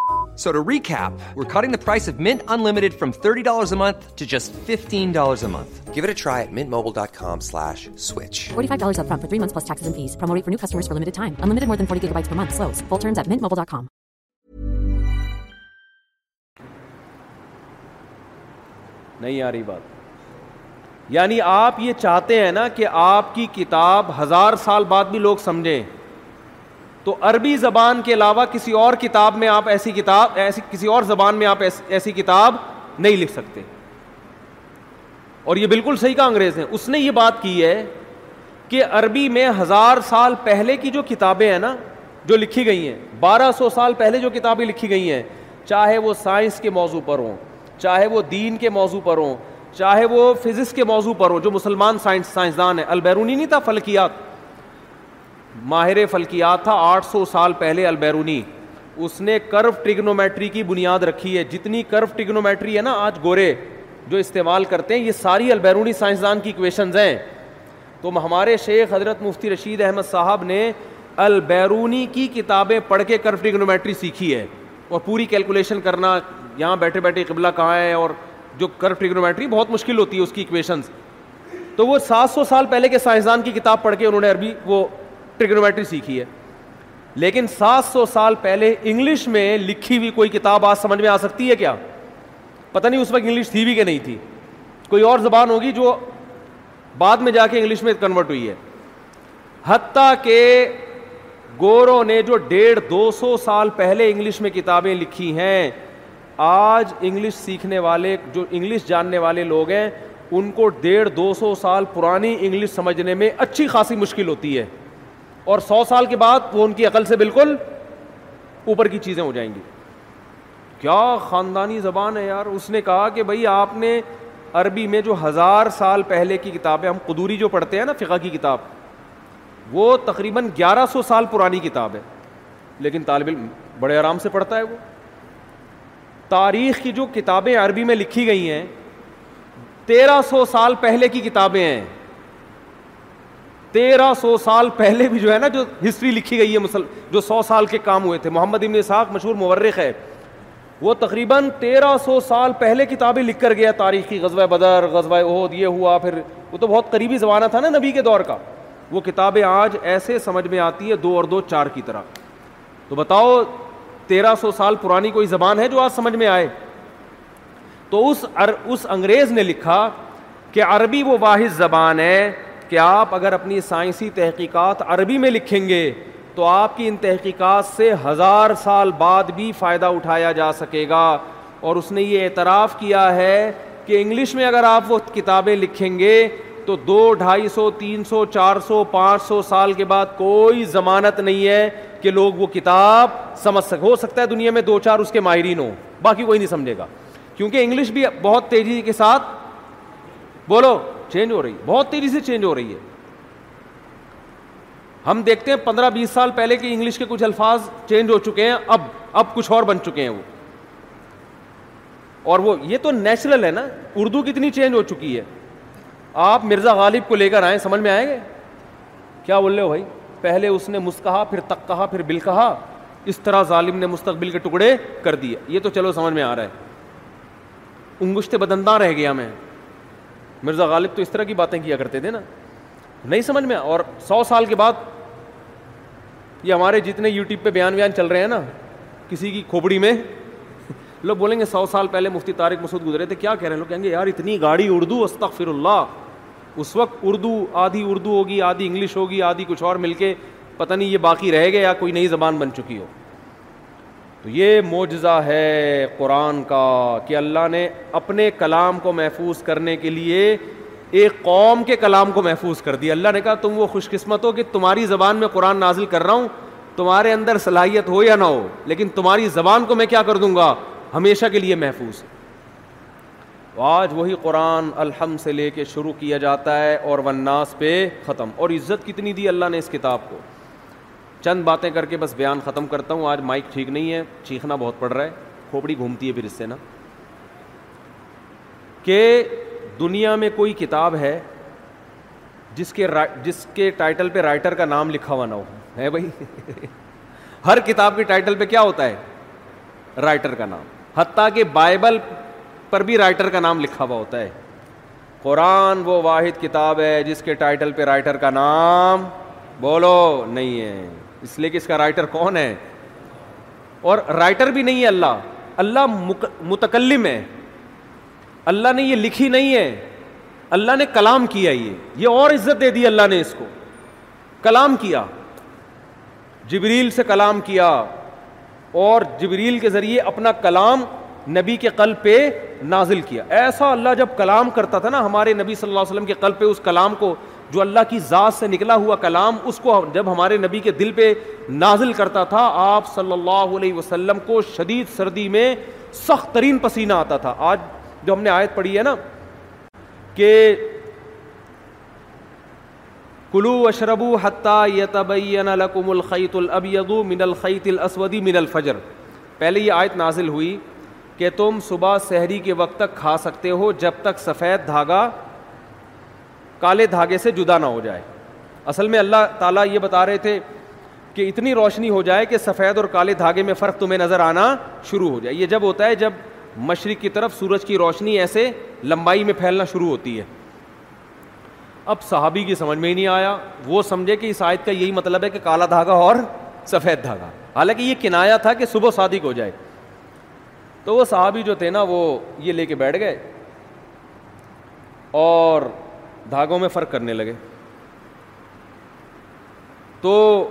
So to recap, we're cutting the price of Mint Unlimited from $30 a month to just $15 a month. Give it a try at mintmobile.com slash switch. $45 up front for three months plus taxes and fees. Promo for new customers for limited time. Unlimited more than 40 gigabytes per month. Slows. Full terms at mintmobile.com. نہیں آ رہی بات یعنی آپ یہ چاہتے ہیں نا کہ آپ کی کتاب ہزار سال بعد بھی لوگ سمجھیں تو عربی زبان کے علاوہ کسی اور کتاب میں آپ ایسی کتاب ایسی کسی اور زبان میں آپ ایسی کتاب نہیں لکھ سکتے اور یہ بالکل صحیح کا انگریز ہے اس نے یہ بات کی ہے کہ عربی میں ہزار سال پہلے کی جو کتابیں ہیں نا جو لکھی گئی ہیں بارہ سو سال پہلے جو کتابیں لکھی گئی ہیں چاہے وہ سائنس کے موضوع پر ہوں چاہے وہ دین کے موضوع پر ہوں چاہے وہ فزکس کے موضوع پر ہوں جو مسلمان سائنس سائنسدان ہیں البیرونی نہیں تھا فلکیات ماہر فلکیات تھا آٹھ سو سال پہلے البیرونی اس نے کرو ٹریگنومیٹری کی بنیاد رکھی ہے جتنی کرو ٹریگنومیٹری ہے نا آج گورے جو استعمال کرتے ہیں یہ ساری البیرونی سائنسدان کی اکویشنز ہیں تو ہمارے شیخ حضرت مفتی رشید احمد صاحب نے البیرونی کی کتابیں پڑھ کے کرو ٹریگنومیٹری سیکھی ہے اور پوری کیلکولیشن کرنا یہاں بیٹھے بیٹھے قبلہ کہاں ہے اور جو کرو ٹریگنومیٹری بہت مشکل ہوتی ہے اس کی اکویشنز تو وہ سات سو سال پہلے کے سائنسدان کی کتاب پڑھ کے انہوں نے عربی وہ ٹرگنومیٹری سیکھی ہے لیکن سات سو سال پہلے انگلش میں لکھی ہوئی کوئی کتاب آج سمجھ میں آ سکتی ہے کیا پتہ نہیں اس وقت انگلش تھی بھی کہ نہیں تھی کوئی اور زبان ہوگی جو بعد میں جا کے انگلش میں کنورٹ ہوئی ہے حتیٰ کہ گورو نے جو ڈیڑھ دو سو سال پہلے انگلش میں کتابیں لکھی ہیں آج انگلش سیکھنے والے جو انگلش جاننے والے لوگ ہیں ان کو ڈیڑھ دو سو سال پرانی انگلش سمجھنے میں اچھی خاصی مشکل ہوتی ہے اور سو سال کے بعد وہ ان کی عقل سے بالکل اوپر کی چیزیں ہو جائیں گی کیا خاندانی زبان ہے یار اس نے کہا کہ بھائی آپ نے عربی میں جو ہزار سال پہلے کی کتابیں ہم قدوری جو پڑھتے ہیں نا فقہ کی کتاب وہ تقریباً گیارہ سو سال پرانی کتاب ہے لیکن طالب علم بڑے آرام سے پڑھتا ہے وہ تاریخ کی جو کتابیں عربی میں لکھی گئی ہیں تیرہ سو سال پہلے کی کتابیں ہیں تیرہ سو سال پہلے بھی جو ہے نا جو ہسٹری لکھی گئی ہے مسل جو سو سال کے کام ہوئے تھے محمد ابن اسحاق مشہور مورخ ہے وہ تقریباً تیرہ سو سال پہلے کتابیں لکھ کر گیا تاریخی غزوہ بدر غزوہ عہد یہ ہوا پھر وہ تو بہت قریبی زمانہ تھا نا نبی کے دور کا وہ کتابیں آج ایسے سمجھ میں آتی ہے دو اور دو چار کی طرح تو بتاؤ تیرہ سو سال پرانی کوئی زبان ہے جو آج سمجھ میں آئے تو اس اس انگریز نے لکھا کہ عربی وہ واحد زبان ہے کہ آپ اگر اپنی سائنسی تحقیقات عربی میں لکھیں گے تو آپ کی ان تحقیقات سے ہزار سال بعد بھی فائدہ اٹھایا جا سکے گا اور اس نے یہ اعتراف کیا ہے کہ انگلش میں اگر آپ وہ کتابیں لکھیں گے تو دو ڈھائی سو تین سو چار سو پانچ سو سال کے بعد کوئی ضمانت نہیں ہے کہ لوگ وہ کتاب سمجھ سک ہو سکتا ہے دنیا میں دو چار اس کے ماہرین ہوں باقی کوئی نہیں سمجھے گا کیونکہ انگلش بھی بہت تیزی کے ساتھ بولو چینج ہو رہی ہے بہت تیزی سے چینج ہو رہی ہے ہم دیکھتے ہیں پندرہ بیس سال پہلے کے انگلش کے کچھ الفاظ چینج ہو چکے ہیں اب اب کچھ اور اور بن چکے ہیں وہ وہ یہ تو نیچرل ہے ہے نا اردو کتنی چینج ہو چکی آپ مرزا غالب کو لے کر آئیں سمجھ میں آئیں گے کیا بول رہے ہو بھائی پہلے اس نے مس کہا پھر تک کہا پھر بل کہا اس طرح ظالم نے مستقبل کے ٹکڑے کر دیے یہ تو چلو سمجھ میں آ رہا ہے انگشت بدندہ رہ گیا میں مرزا غالب تو اس طرح کی باتیں کیا کرتے تھے نا نہیں سمجھ میں اور سو سال کے بعد یہ ہمارے جتنے یوٹیوب پہ بیان ویان چل رہے ہیں نا کسی کی کھوپڑی میں لوگ بولیں گے سو سال پہلے مفتی طارق مسعود گزرے تھے کیا کہہ رہے ہیں لوگ کہیں گے یار اتنی گاڑی اردو استغفر اللہ اس وقت اردو آدھی اردو ہوگی آدھی انگلش ہوگی آدھی کچھ اور مل کے پتہ نہیں یہ باقی رہ گیا یا کوئی نئی زبان بن چکی ہو تو یہ معجزہ ہے قرآن کا کہ اللہ نے اپنے کلام کو محفوظ کرنے کے لیے ایک قوم کے کلام کو محفوظ کر دیا اللہ نے کہا تم وہ خوش قسمت ہو کہ تمہاری زبان میں قرآن نازل کر رہا ہوں تمہارے اندر صلاحیت ہو یا نہ ہو لیکن تمہاری زبان کو میں کیا کر دوں گا ہمیشہ کے لیے محفوظ آج وہی قرآن الحم سے لے کے شروع کیا جاتا ہے اور ون پہ ختم اور عزت کتنی دی اللہ نے اس کتاب کو چند باتیں کر کے بس بیان ختم کرتا ہوں آج مائک ٹھیک نہیں ہے چیخنا بہت پڑ رہا ہے کھوپڑی گھومتی ہے پھر اس سے نا کہ دنیا میں کوئی کتاب ہے جس کے جس کے ٹائٹل پہ رائٹر کا نام لکھا ہوا نہ ہو ہے بھائی ہر کتاب کے ٹائٹل پہ کیا ہوتا ہے رائٹر کا نام حتیٰ کہ بائبل پر بھی رائٹر کا نام لکھا ہوا ہوتا ہے قرآن وہ واحد کتاب ہے جس کے ٹائٹل پہ رائٹر کا نام بولو نہیں ہے اس لیے کہ اس کا رائٹر کون ہے اور رائٹر بھی نہیں ہے اللہ اللہ متکلم ہے اللہ نے یہ لکھی نہیں ہے اللہ نے کلام کیا یہ یہ اور عزت دے دی اللہ نے اس کو کلام کیا جبریل سے کلام کیا اور جبریل کے ذریعے اپنا کلام نبی کے قلب پہ نازل کیا ایسا اللہ جب کلام کرتا تھا نا ہمارے نبی صلی اللہ علیہ وسلم کے قلب پہ اس کلام کو جو اللہ کی ذات سے نکلا ہوا کلام اس کو جب ہمارے نبی کے دل پہ نازل کرتا تھا آپ صلی اللہ علیہ وسلم کو شدید سردی میں سخت ترین پسینہ آتا تھا آج جو ہم نے آیت پڑھی ہے نا کہ کلو اشربو لکم الخیت العبیدو من الخیت الخطی من الفجر پہلے یہ آیت نازل ہوئی کہ تم صبح سحری کے وقت تک کھا سکتے ہو جب تک سفید دھاگا کالے دھاگے سے جدا نہ ہو جائے اصل میں اللہ تعالیٰ یہ بتا رہے تھے کہ اتنی روشنی ہو جائے کہ سفید اور کالے دھاگے میں فرق تمہیں نظر آنا شروع ہو جائے یہ جب ہوتا ہے جب مشرق کی طرف سورج کی روشنی ایسے لمبائی میں پھیلنا شروع ہوتی ہے اب صحابی کی سمجھ میں ہی نہیں آیا وہ سمجھے کہ اس آیت کا یہی مطلب ہے کہ کالا دھاگا اور سفید دھاگا حالانکہ یہ کنایا تھا کہ صبح شادی کو جائے تو وہ صحابی جو تھے نا وہ یہ لے کے بیٹھ گئے اور دھاگوں میں فرق کرنے لگے تو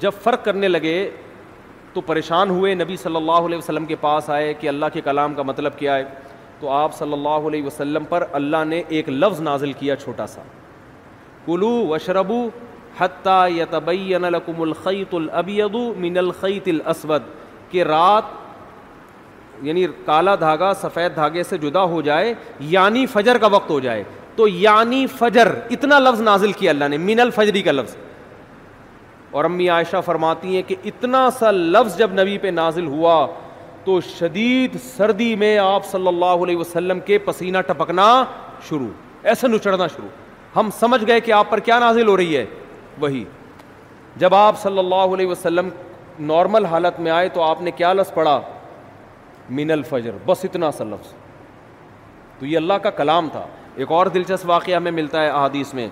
جب فرق کرنے لگے تو پریشان ہوئے نبی صلی اللہ علیہ وسلم کے پاس آئے کہ اللہ کے کلام کا مطلب کیا ہے تو آپ صلی اللہ علیہ وسلم پر اللہ نے ایک لفظ نازل کیا چھوٹا سا کلو وشربو حتیٰ لکم الخیط الابید من الخیط الاسود کہ رات یعنی کالا دھاگا سفید دھاگے سے جدا ہو جائے یعنی فجر کا وقت ہو جائے تو یعنی فجر اتنا لفظ نازل کیا اللہ نے مین الفجری کا لفظ اور امی عائشہ فرماتی ہیں کہ اتنا سا لفظ جب نبی پہ نازل ہوا تو شدید سردی میں آپ صلی اللہ علیہ وسلم کے پسینہ ٹپکنا شروع ایسا نچڑنا شروع ہم سمجھ گئے کہ آپ پر کیا نازل ہو رہی ہے وہی جب آپ صلی اللہ علیہ وسلم نارمل حالت میں آئے تو آپ نے کیا لفظ پڑھا من الفجر بس اتنا سا لفظ تو یہ اللہ کا کلام تھا ایک اور دلچسپ واقعہ ہمیں ملتا ہے احادیث میں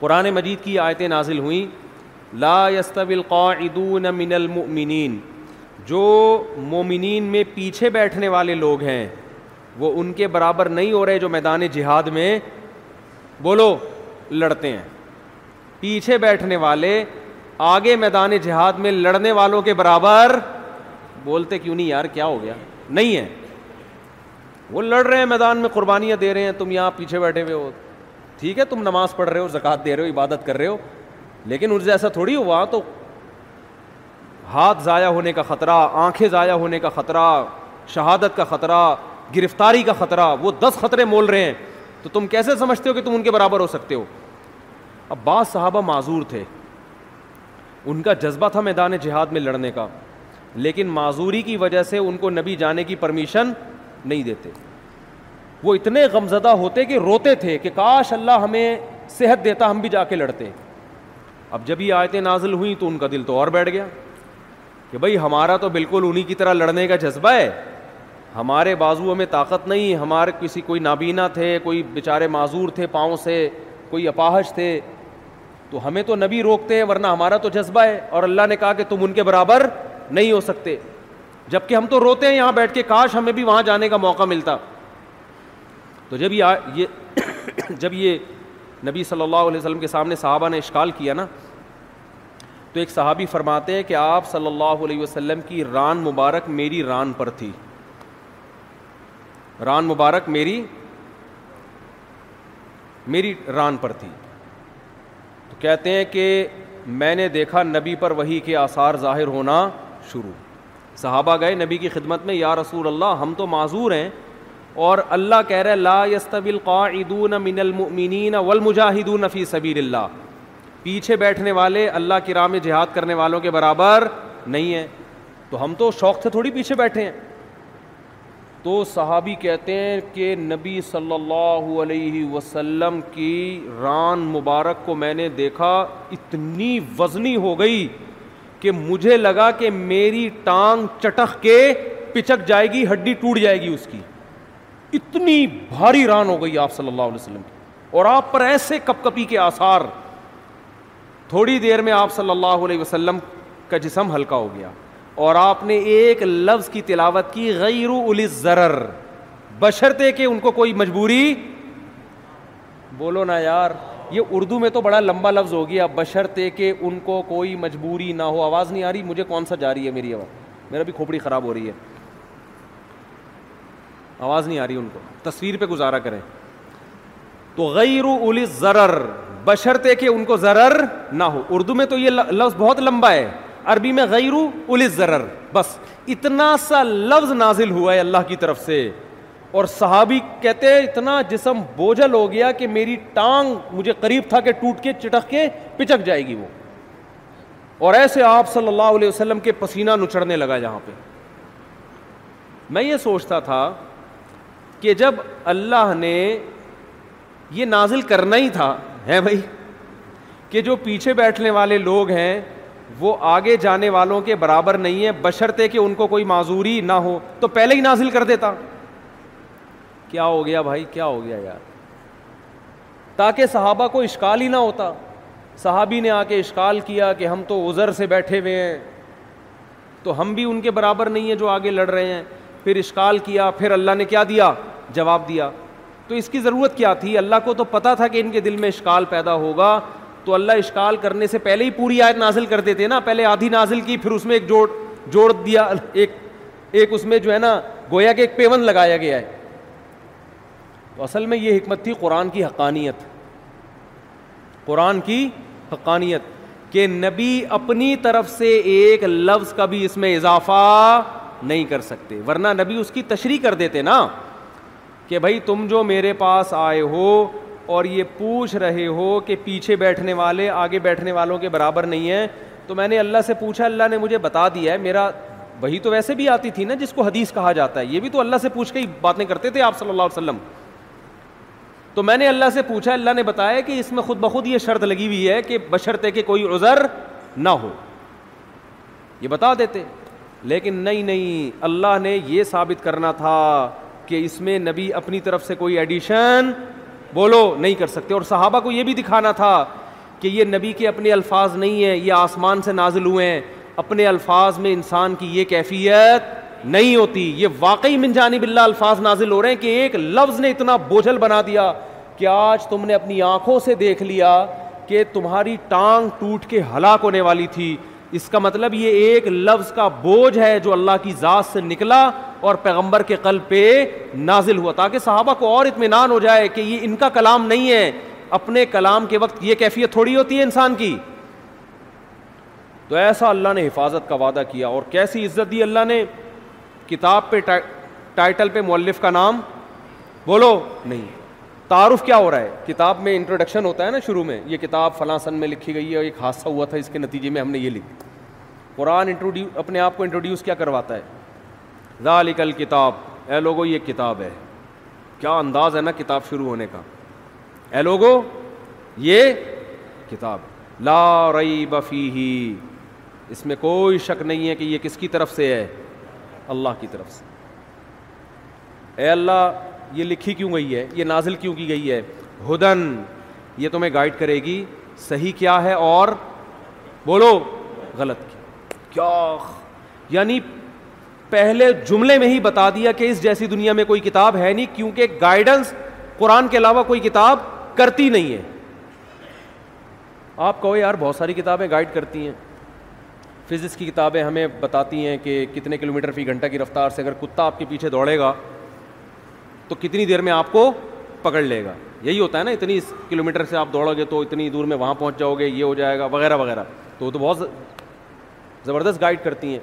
قرآن مجید کی آیتیں نازل ہوئیں لا یستوی القاعدون من المؤمنین جو مومنین میں پیچھے بیٹھنے والے لوگ ہیں وہ ان کے برابر نہیں ہو رہے جو میدان جہاد میں بولو لڑتے ہیں پیچھے بیٹھنے والے آگے میدان جہاد میں لڑنے والوں کے برابر بولتے کیوں نہیں یار کیا ہو گیا نہیں ہے وہ لڑ رہے ہیں میدان میں قربانیاں دے رہے ہیں تم یہاں پیچھے بیٹھے ہوئے ہو ٹھیک ہے تم نماز پڑھ رہے ہو زکوٰۃ دے رہے ہو عبادت کر رہے ہو لیکن ان سے ایسا تھوڑی ہوا تو ہاتھ ضائع ہونے کا خطرہ آنکھیں ضائع ہونے کا خطرہ شہادت کا خطرہ گرفتاری کا خطرہ وہ دس خطرے مول رہے ہیں تو تم کیسے سمجھتے ہو کہ تم ان کے برابر ہو سکتے ہو اب بعض صحابہ معذور تھے ان کا جذبہ تھا میدان جہاد میں لڑنے کا لیکن معذوری کی وجہ سے ان کو نبی جانے کی پرمیشن نہیں دیتے وہ اتنے غمزدہ ہوتے کہ روتے تھے کہ کاش اللہ ہمیں صحت دیتا ہم بھی جا کے لڑتے اب جب یہ آیتیں نازل ہوئیں تو ان کا دل تو اور بیٹھ گیا کہ بھائی ہمارا تو بالکل انہیں کی طرح لڑنے کا جذبہ ہے ہمارے بازو میں طاقت نہیں ہمارے کسی کوئی نابینا تھے کوئی بیچارے معذور تھے پاؤں سے کوئی اپاہش تھے تو ہمیں تو نبی روکتے ہیں ورنہ ہمارا تو جذبہ ہے اور اللہ نے کہا کہ تم ان کے برابر نہیں ہو سکتے جبکہ ہم تو روتے ہیں یہاں بیٹھ کے کاش ہمیں بھی وہاں جانے کا موقع ملتا تو جب یہ جب یہ نبی صلی اللہ علیہ وسلم کے سامنے صحابہ نے اشکال کیا نا تو ایک صحابی فرماتے ہیں کہ آپ صلی اللہ علیہ وسلم کی ران مبارک میری ران پر تھی ران مبارک میری میری ران پر تھی تو کہتے ہیں کہ میں نے دیکھا نبی پر وہی کے آثار ظاہر ہونا شروع صحابہ گئے نبی کی خدمت میں یا رسول اللہ ہم تو معذور ہیں اور اللہ کہہ رہے لا یستب القاید من المؤمنین والمجاہدون فی سبیل اللہ پیچھے بیٹھنے والے اللہ کی راہ میں جہاد کرنے والوں کے برابر نہیں ہیں تو ہم تو شوق سے تھوڑی پیچھے بیٹھے ہیں تو صحابی کہتے ہیں کہ نبی صلی اللہ علیہ وسلم کی ران مبارک کو میں نے دیکھا اتنی وزنی ہو گئی کہ مجھے لگا کہ میری ٹانگ چٹک کے پچک جائے گی ہڈی ٹوٹ جائے گی اس کی اتنی بھاری ران ہو گئی آپ صلی اللہ علیہ وسلم کی اور آپ پر ایسے کپ کپی کے آثار تھوڑی دیر میں آپ صلی اللہ علیہ وسلم کا جسم ہلکا ہو گیا اور آپ نے ایک لفظ کی تلاوت کی غیر الی ذر بشرتے کہ ان کو کوئی مجبوری بولو نا یار یہ اردو میں تو بڑا لمبا لفظ ہو گیا بشرطے کہ ان کو کوئی مجبوری نہ ہو آواز نہیں آ رہی مجھے کون سا جا رہی ہے میری آواز میرا بھی کھوپڑی خراب ہو رہی ہے آواز نہیں آ رہی ان کو تصویر پہ گزارا کریں تو غیر غیرر بشر تے کہ ان کو ضرر نہ ہو اردو میں تو یہ لفظ بہت لمبا ہے عربی میں غیر ذرر بس اتنا سا لفظ نازل ہوا ہے اللہ کی طرف سے اور صحابی کہتے ہیں اتنا جسم بوجھل ہو گیا کہ میری ٹانگ مجھے قریب تھا کہ ٹوٹ کے چٹک کے پچک جائے گی وہ اور ایسے آپ صلی اللہ علیہ وسلم کے پسینہ نچڑنے لگا جہاں پہ میں یہ سوچتا تھا کہ جب اللہ نے یہ نازل کرنا ہی تھا ہے بھائی کہ جو پیچھے بیٹھنے والے لوگ ہیں وہ آگے جانے والوں کے برابر نہیں ہے بشرتے کہ ان کو کوئی معذوری نہ ہو تو پہلے ہی نازل کر دیتا کیا ہو گیا بھائی کیا ہو گیا یار تاکہ صحابہ کو اشکال ہی نہ ہوتا صحابی نے آ کے اشکال کیا کہ ہم تو ازر سے بیٹھے ہوئے ہیں تو ہم بھی ان کے برابر نہیں ہیں جو آگے لڑ رہے ہیں پھر اشکال کیا پھر اللہ نے کیا دیا جواب دیا تو اس کی ضرورت کیا تھی اللہ کو تو پتا تھا کہ ان کے دل میں اشکال پیدا ہوگا تو اللہ اشکال کرنے سے پہلے ہی پوری آیت نازل کر دیتے نا پہلے آدھی نازل کی پھر اس میں ایک جوڑ جوڑ دیا ایک ایک اس میں جو ہے نا گویا کے ایک پیون لگایا گیا ہے تو اصل میں یہ حکمت تھی قرآن کی حقانیت قرآن کی حقانیت کہ نبی اپنی طرف سے ایک لفظ کا بھی اس میں اضافہ نہیں کر سکتے ورنہ نبی اس کی تشریح کر دیتے نا کہ بھائی تم جو میرے پاس آئے ہو اور یہ پوچھ رہے ہو کہ پیچھے بیٹھنے والے آگے بیٹھنے والوں کے برابر نہیں ہیں تو میں نے اللہ سے پوچھا اللہ نے مجھے بتا دیا ہے میرا وہی تو ویسے بھی آتی تھی نا جس کو حدیث کہا جاتا ہے یہ بھی تو اللہ سے پوچھ کے ہی باتیں کرتے تھے آپ صلی اللہ علیہ وسلم تو میں نے اللہ سے پوچھا اللہ نے بتایا کہ اس میں خود بخود یہ شرط لگی ہوئی ہے کہ بشرطے کہ کوئی عذر نہ ہو یہ بتا دیتے لیکن نہیں نہیں اللہ نے یہ ثابت کرنا تھا کہ اس میں نبی اپنی طرف سے کوئی ایڈیشن بولو نہیں کر سکتے اور صحابہ کو یہ بھی دکھانا تھا کہ یہ نبی کے اپنے الفاظ نہیں ہیں یہ آسمان سے نازل ہوئے ہیں اپنے الفاظ میں انسان کی یہ کیفیت نہیں ہوتی یہ واقعی من جانب اللہ الفاظ نازل ہو رہے ہیں کہ ایک لفظ نے اتنا بوجھل بنا دیا کہ آج تم نے اپنی آنکھوں سے دیکھ لیا کہ تمہاری ٹانگ ٹوٹ کے ہلاک ہونے والی تھی اس کا مطلب یہ ایک لفظ کا بوجھ ہے جو اللہ کی ذات سے نکلا اور پیغمبر کے قلب پہ نازل ہوا تاکہ صحابہ کو اور اطمینان ہو جائے کہ یہ ان کا کلام نہیں ہے اپنے کلام کے وقت یہ کیفیت تھوڑی ہوتی ہے انسان کی تو ایسا اللہ نے حفاظت کا وعدہ کیا اور کیسی عزت دی اللہ نے کتاب پہ ٹائٹل پہ مولف کا نام بولو نہیں تعارف کیا ہو رہا ہے کتاب میں انٹروڈکشن ہوتا ہے نا شروع میں یہ کتاب فلاں سن میں لکھی گئی ہے ایک حادثہ ہوا تھا اس کے نتیجے میں ہم نے یہ لکھ قرآن انٹروڈیو اپنے آپ کو انٹروڈیوس کیا کرواتا ہے ذالک الکتاب کتاب اے لوگو یہ کتاب ہے کیا انداز ہے نا کتاب شروع ہونے کا اے لوگو یہ کتاب لا رئی بفی اس میں کوئی شک نہیں ہے کہ یہ کس کی طرف سے ہے اللہ کی طرف سے اے اللہ یہ لکھی کیوں گئی ہے یہ نازل کیوں کی گئی ہے ہدن یہ تمہیں گائیڈ گائڈ کرے گی صحیح کیا ہے اور بولو غلط کیا یعنی پہلے جملے میں ہی بتا دیا کہ اس جیسی دنیا میں کوئی کتاب ہے نہیں کیونکہ گائیڈنس قرآن کے علاوہ کوئی کتاب کرتی نہیں ہے آپ کہو یار بہت ساری کتابیں گائیڈ کرتی ہیں فزکس کی کتابیں ہمیں بتاتی ہیں کہ کتنے کلو میٹر فی گھنٹہ کی رفتار سے اگر کتا آپ کے پیچھے دوڑے گا تو کتنی دیر میں آپ کو پکڑ لے گا یہی ہوتا ہے نا اتنی کلو میٹر سے آپ دوڑو گے تو اتنی دور میں وہاں پہنچ جاؤ گے یہ ہو جائے گا وغیرہ وغیرہ تو وہ تو بہت زبردست گائڈ کرتی ہیں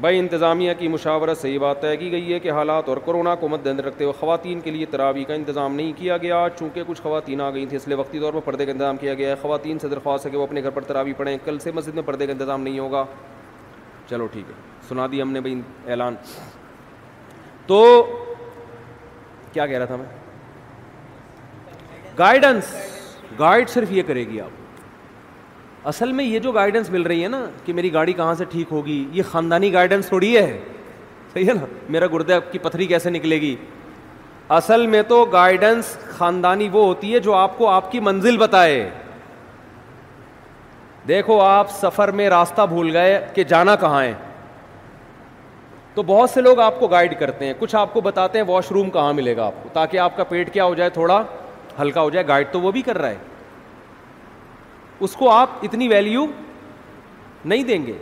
بھائی انتظامیہ کی مشاورت سے یہ بات طے کی گئی ہے کہ حالات اور کرونا کو مد نظر رکھتے ہوئے خواتین کے لیے تراویح کا انتظام نہیں کیا گیا چونکہ کچھ خواتین آ گئی تھیں اس لیے وقتی طور پر پردے کا انتظام کیا گیا ہے خواتین سے درخواست ہے کہ وہ اپنے گھر پر تراوی پڑھیں کل سے مسجد میں پردے کا انتظام نہیں ہوگا چلو ٹھیک ہے سنا دی ہم نے بھائی اعلان تو کیا کہہ رہا تھا میں گائیڈنس گائیڈ صرف یہ کرے گی آپ اصل میں یہ جو گائیڈنس مل رہی ہے نا کہ میری گاڑی کہاں سے ٹھیک ہوگی یہ خاندانی گائیڈنس تھوڑی ہے صحیح ہے نا میرا گردے کی پتھری کیسے نکلے گی اصل میں تو گائیڈنس خاندانی وہ ہوتی ہے جو آپ کو آپ کی منزل بتائے دیکھو آپ سفر میں راستہ بھول گئے کہ جانا کہاں ہے تو بہت سے لوگ آپ کو گائیڈ کرتے ہیں کچھ آپ کو بتاتے ہیں واش روم کہاں ملے گا آپ کو تاکہ آپ کا پیٹ کیا ہو جائے تھوڑا ہلکا ہو جائے گائیڈ تو وہ بھی کر رہا ہے اس کو آپ اتنی ویلیو نہیں دیں گے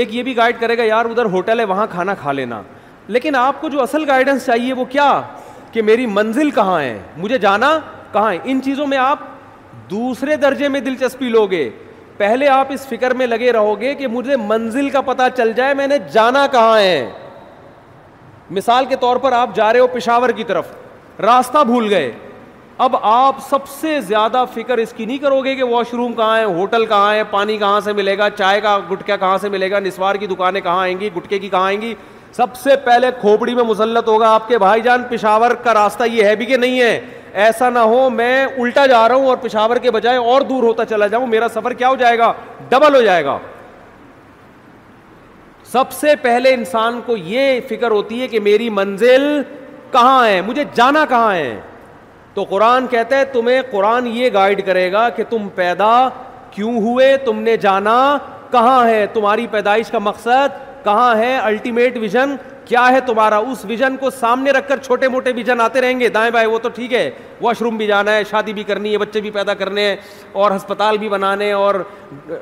ایک یہ بھی گائڈ کرے گا یار ادھر ہوٹل ہے وہاں کھانا کھا لینا لیکن آپ کو جو اصل گائیڈنس چاہیے وہ کیا کہ میری منزل کہاں ہے مجھے جانا کہاں ہے ان چیزوں میں آپ دوسرے درجے میں دلچسپی لو گے پہلے آپ اس فکر میں لگے رہو گے کہ مجھے منزل کا پتہ چل جائے میں نے جانا کہاں ہے مثال کے طور پر آپ جا رہے ہو پشاور کی طرف راستہ بھول گئے اب آپ سب سے زیادہ فکر اس کی نہیں کرو گے کہ واش روم کہاں ہے ہوٹل کہاں ہے پانی کہاں سے ملے گا چائے کا گٹکا کہاں سے ملے گا نسوار کی دکانیں کہاں آئیں گی گٹکے کی کہاں آئیں گی سب سے پہلے کھوپڑی میں مسلط ہوگا آپ کے بھائی جان پشاور کا راستہ یہ ہے بھی کہ نہیں ہے ایسا نہ ہو میں الٹا جا رہا ہوں اور پشاور کے بجائے اور دور ہوتا چلا جاؤں میرا سفر کیا ہو جائے گا ڈبل ہو جائے گا سب سے پہلے انسان کو یہ فکر ہوتی ہے کہ میری منزل کہاں ہے مجھے جانا کہاں ہے تو قرآن کہتا ہے تمہیں قرآن یہ گائیڈ کرے گا کہ تم پیدا کیوں ہوئے تم نے جانا کہاں ہے تمہاری پیدائش کا مقصد کہاں ہے الٹیمیٹ ویژن کیا ہے تمہارا اس ویژن کو سامنے رکھ کر چھوٹے موٹے ویژن آتے رہیں گے دائیں بائیں وہ تو ٹھیک ہے واش روم بھی جانا ہے شادی بھی کرنی ہے بچے بھی پیدا کرنے ہیں اور ہسپتال بھی بنانے اور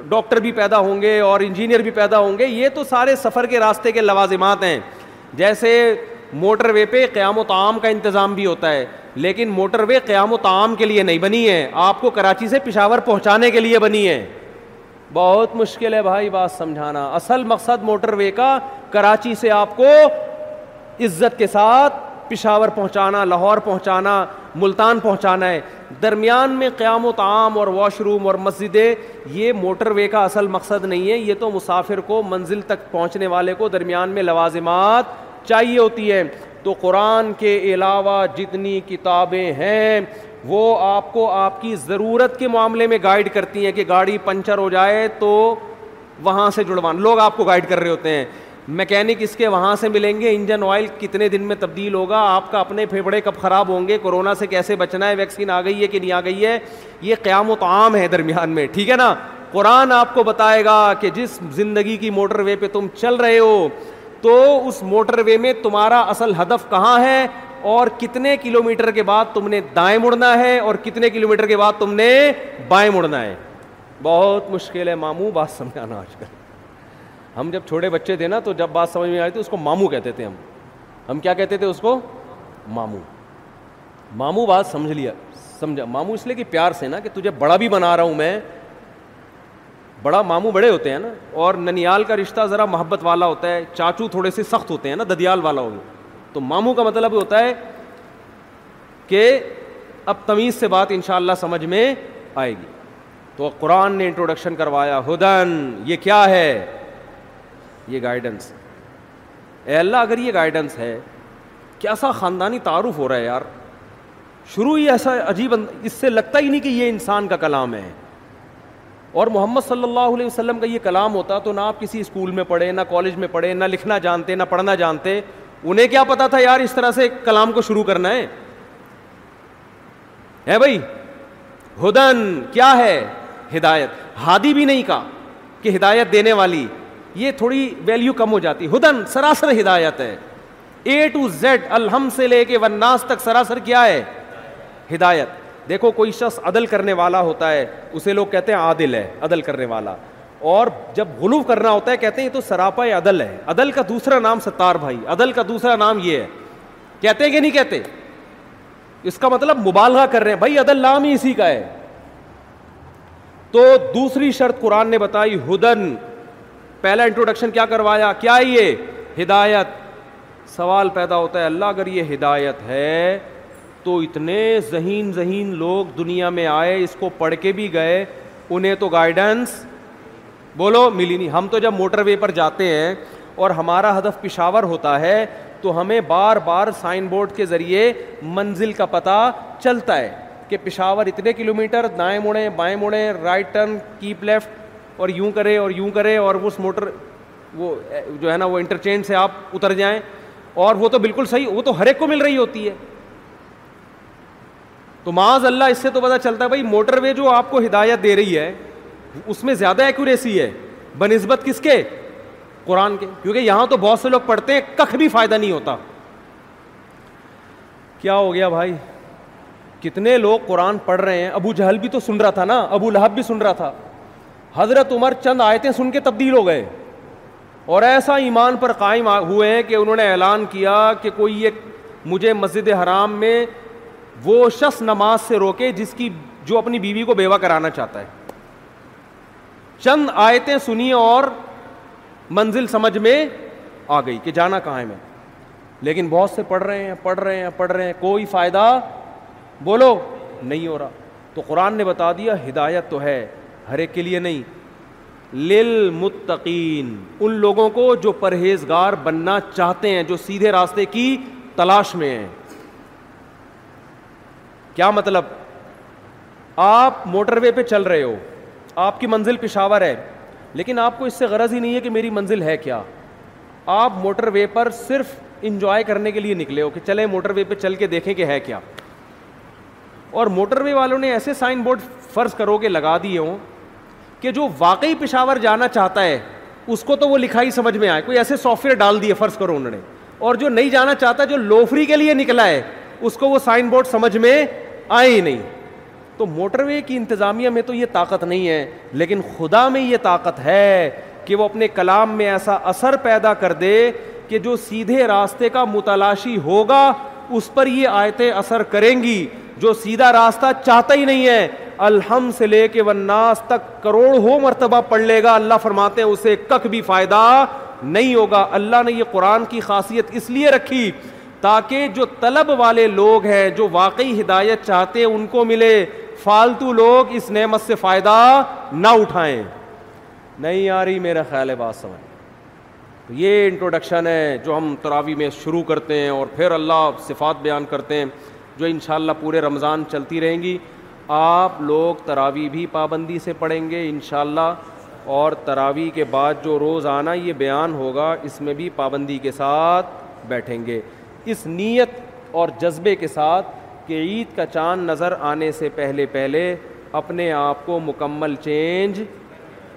ڈاکٹر بھی پیدا ہوں گے اور انجینئر بھی پیدا ہوں گے یہ تو سارے سفر کے راستے کے لوازمات ہیں جیسے موٹر وے پہ قیام و تعام کا انتظام بھی ہوتا ہے لیکن موٹر وے قیام و تعام کے لیے نہیں بنی ہے آپ کو کراچی سے پشاور پہنچانے کے لیے بنی ہے بہت مشکل ہے بھائی بات سمجھانا اصل مقصد موٹر وے کا کراچی سے آپ کو عزت کے ساتھ پشاور پہنچانا لاہور پہنچانا ملتان پہنچانا ہے درمیان میں قیام و تعام اور واش روم اور مسجدیں یہ موٹر وے کا اصل مقصد نہیں ہے یہ تو مسافر کو منزل تک پہنچنے والے کو درمیان میں لوازمات چاہیے ہوتی ہے تو قرآن کے علاوہ جتنی کتابیں ہیں وہ آپ کو آپ کی ضرورت کے معاملے میں گائیڈ کرتی ہیں کہ گاڑی پنچر ہو جائے تو وہاں سے جڑوان لوگ آپ کو گائیڈ کر رہے ہوتے ہیں میکینک اس کے وہاں سے ملیں گے انجن آئل کتنے دن میں تبدیل ہوگا آپ کا اپنے پھیپھڑے کب خراب ہوں گے کورونا سے کیسے بچنا ہے ویکسین آ گئی ہے کہ نہیں آ گئی ہے یہ قیام و تعام ہے درمیان میں ٹھیک ہے نا قرآن آپ کو بتائے گا کہ جس زندگی کی موٹر وے پہ تم چل رہے ہو تو اس موٹر وے میں تمہارا اصل ہدف کہاں ہے اور کتنے کلومیٹر کے بعد تم نے دائیں مڑنا ہے اور کتنے کلومیٹر کے بعد تم نے بائیں مڑنا ہے بہت مشکل ہے ماموں بات سمجھانا آج کل ہم جب چھوٹے بچے تھے نا تو جب بات سمجھ میں آئی تھی اس کو مامو کہتے تھے ہم ہم کیا کہتے تھے اس کو مامو مامو بات سمجھ لیا سمجھا مامو اس لیے کہ پیار سے نا کہ تجھے بڑا بھی بنا رہا ہوں میں بڑا ماموں بڑے ہوتے ہیں نا اور ننیال کا رشتہ ذرا محبت والا ہوتا ہے چاچو تھوڑے سے سخت ہوتے ہیں نا ددیال والا ہوگا تو ماموں کا مطلب ہوتا ہے کہ اب تمیز سے بات انشاءاللہ سمجھ میں آئے گی تو قرآن نے انٹروڈکشن کروایا ہدن یہ کیا ہے یہ گائیڈنس اے اللہ اگر یہ گائیڈنس ہے کیسا خاندانی تعارف ہو رہا ہے یار شروع ہی ایسا عجیب اس سے لگتا ہی نہیں کہ یہ انسان کا کلام ہے اور محمد صلی اللہ علیہ وسلم کا یہ کلام ہوتا تو نہ آپ کسی اسکول میں پڑھے نہ کالج میں پڑھے نہ لکھنا جانتے نہ پڑھنا جانتے انہیں کیا پتا تھا یار اس طرح سے کلام کو شروع کرنا ہے بھائی ہدن کیا ہے ہدایت ہادی بھی نہیں کہا کہ ہدایت دینے والی یہ تھوڑی ویلیو کم ہو جاتی ہدن سراسر ہدایت ہے اے ٹو زیڈ الحم سے لے کے ون ناس تک سراسر کیا ہے ہدایت دیکھو کوئی شخص عدل کرنے والا ہوتا ہے اسے لوگ کہتے ہیں عادل ہے عدل کرنے والا اور جب غلوف کرنا ہوتا ہے کہتے ہیں یہ تو سراپا عدل ہے عدل کا دوسرا نام ستار بھائی عدل کا دوسرا نام یہ ہے کہتے ہیں کہ نہیں کہتے اس کا مطلب مبالغہ کر رہے ہیں بھائی عدل نام ہی اسی کا ہے تو دوسری شرط قرآن نے بتائی ہدن پہلا انٹروڈکشن کیا کروایا کیا یہ ہدایت سوال پیدا ہوتا ہے اللہ اگر یہ ہدایت ہے تو اتنے ذہین ذہین لوگ دنیا میں آئے اس کو پڑھ کے بھی گئے انہیں تو گائیڈنس بولو ملی نہیں ہم تو جب موٹر وے پر جاتے ہیں اور ہمارا ہدف پشاور ہوتا ہے تو ہمیں بار بار سائن بورڈ کے ذریعے منزل کا پتہ چلتا ہے کہ پشاور اتنے کلو میٹر دائیں مڑیں بائیں مڑیں رائٹ ٹرن کیپ لیفٹ اور یوں کرے اور یوں کرے اور اس موٹر وہ جو ہے نا وہ انٹرچینج سے آپ اتر جائیں اور وہ تو بالکل صحیح وہ تو ہر ایک کو مل رہی ہوتی ہے تو معاذ اللہ اس سے تو پتہ چلتا ہے بھائی موٹر وے جو آپ کو ہدایت دے رہی ہے اس میں زیادہ ایکوریسی ہے بہ نسبت کس کے قرآن کے کیونکہ یہاں تو بہت سے لوگ پڑھتے ہیں کخ بھی فائدہ نہیں ہوتا کیا ہو گیا بھائی کتنے لوگ قرآن پڑھ رہے ہیں ابو جہل بھی تو سن رہا تھا نا ابو لہب بھی سن رہا تھا حضرت عمر چند آیتیں سن کے تبدیل ہو گئے اور ایسا ایمان پر قائم ہوئے ہیں کہ انہوں نے اعلان کیا کہ کوئی یہ مجھے مسجد حرام میں وہ شخص نماز سے روکے جس کی جو اپنی بیوی کو بیوہ کرانا چاہتا ہے چند آیتیں سنی اور منزل سمجھ میں آ گئی کہ جانا کہاں ہے میں لیکن بہت سے پڑھ رہے ہیں پڑھ رہے ہیں پڑھ رہے ہیں کوئی فائدہ بولو نہیں ہو رہا تو قرآن نے بتا دیا ہدایت تو ہے ہر ایک کے لیے نہیں لل متقین ان لوگوں کو جو پرہیزگار بننا چاہتے ہیں جو سیدھے راستے کی تلاش میں ہیں کیا مطلب آپ موٹر وے پہ چل رہے ہو آپ کی منزل پشاور ہے لیکن آپ کو اس سے غرض ہی نہیں ہے کہ میری منزل ہے کیا آپ موٹر وے پر صرف انجوائے کرنے کے لیے نکلے ہو کہ چلیں موٹر وے پہ چل کے دیکھیں کہ ہے کیا اور موٹر وے والوں نے ایسے سائن بورڈ فرض کرو کہ لگا دیے ہوں کہ جو واقعی پشاور جانا چاہتا ہے اس کو تو وہ لکھا ہی سمجھ میں آئے کوئی ایسے سافٹ ویئر ڈال دیے فرض کرو انہوں نے اور جو نہیں جانا چاہتا جو لوفری کے لیے نکلا ہے اس کو وہ سائن بورڈ سمجھ میں آئے ہی نہیں تو موٹر وے کی انتظامیہ میں تو یہ طاقت نہیں ہے لیکن خدا میں یہ طاقت ہے کہ وہ اپنے کلام میں ایسا اثر پیدا کر دے کہ جو سیدھے راستے کا متلاشی ہوگا اس پر یہ آیتیں اثر کریں گی جو سیدھا راستہ چاہتا ہی نہیں ہے الحم سے لے کے وناس تک کروڑ ہو مرتبہ پڑھ لے گا اللہ فرماتے ہیں اسے کک بھی فائدہ نہیں ہوگا اللہ نے یہ قرآن کی خاصیت اس لیے رکھی تاکہ جو طلب والے لوگ ہیں جو واقعی ہدایت چاہتے ان کو ملے فالتو لوگ اس نعمت سے فائدہ نہ اٹھائیں نہیں آ رہی میرا خیال ہے بات سمجھ تو یہ انٹروڈکشن ہے جو ہم تراوی میں شروع کرتے ہیں اور پھر اللہ صفات بیان کرتے ہیں جو انشاءاللہ پورے رمضان چلتی رہیں گی آپ لوگ تراوی بھی پابندی سے پڑھیں گے انشاءاللہ اور تراوی کے بعد جو روز آنا یہ بیان ہوگا اس میں بھی پابندی کے ساتھ بیٹھیں گے اس نیت اور جذبے کے ساتھ کہ عید کا چاند نظر آنے سے پہلے پہلے اپنے آپ کو مکمل چینج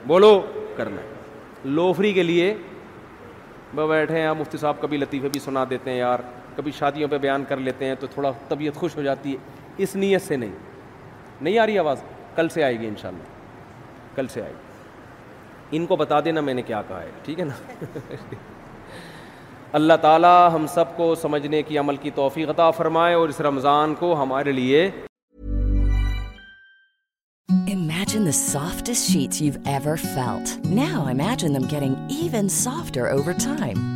بولو کرنا ہے لوفری کے لیے میں بیٹھے ہیں مفتی صاحب کبھی لطیفے بھی سنا دیتے ہیں یار کبھی شادیوں پہ بیان کر لیتے ہیں تو تھوڑا طبیعت خوش ہو جاتی ہے اس نیت سے نہیں نہیں آ رہی آواز کل سے آئے گی ان کل سے آئے گی ان کو بتا دینا میں نے کیا کہا ہے ٹھیک ہے نا اللہ تعالیٰ ہم سب کو سمجھنے کی عمل کی توفیق عطا فرمائے اور اس رمضان کو ہمارے لیے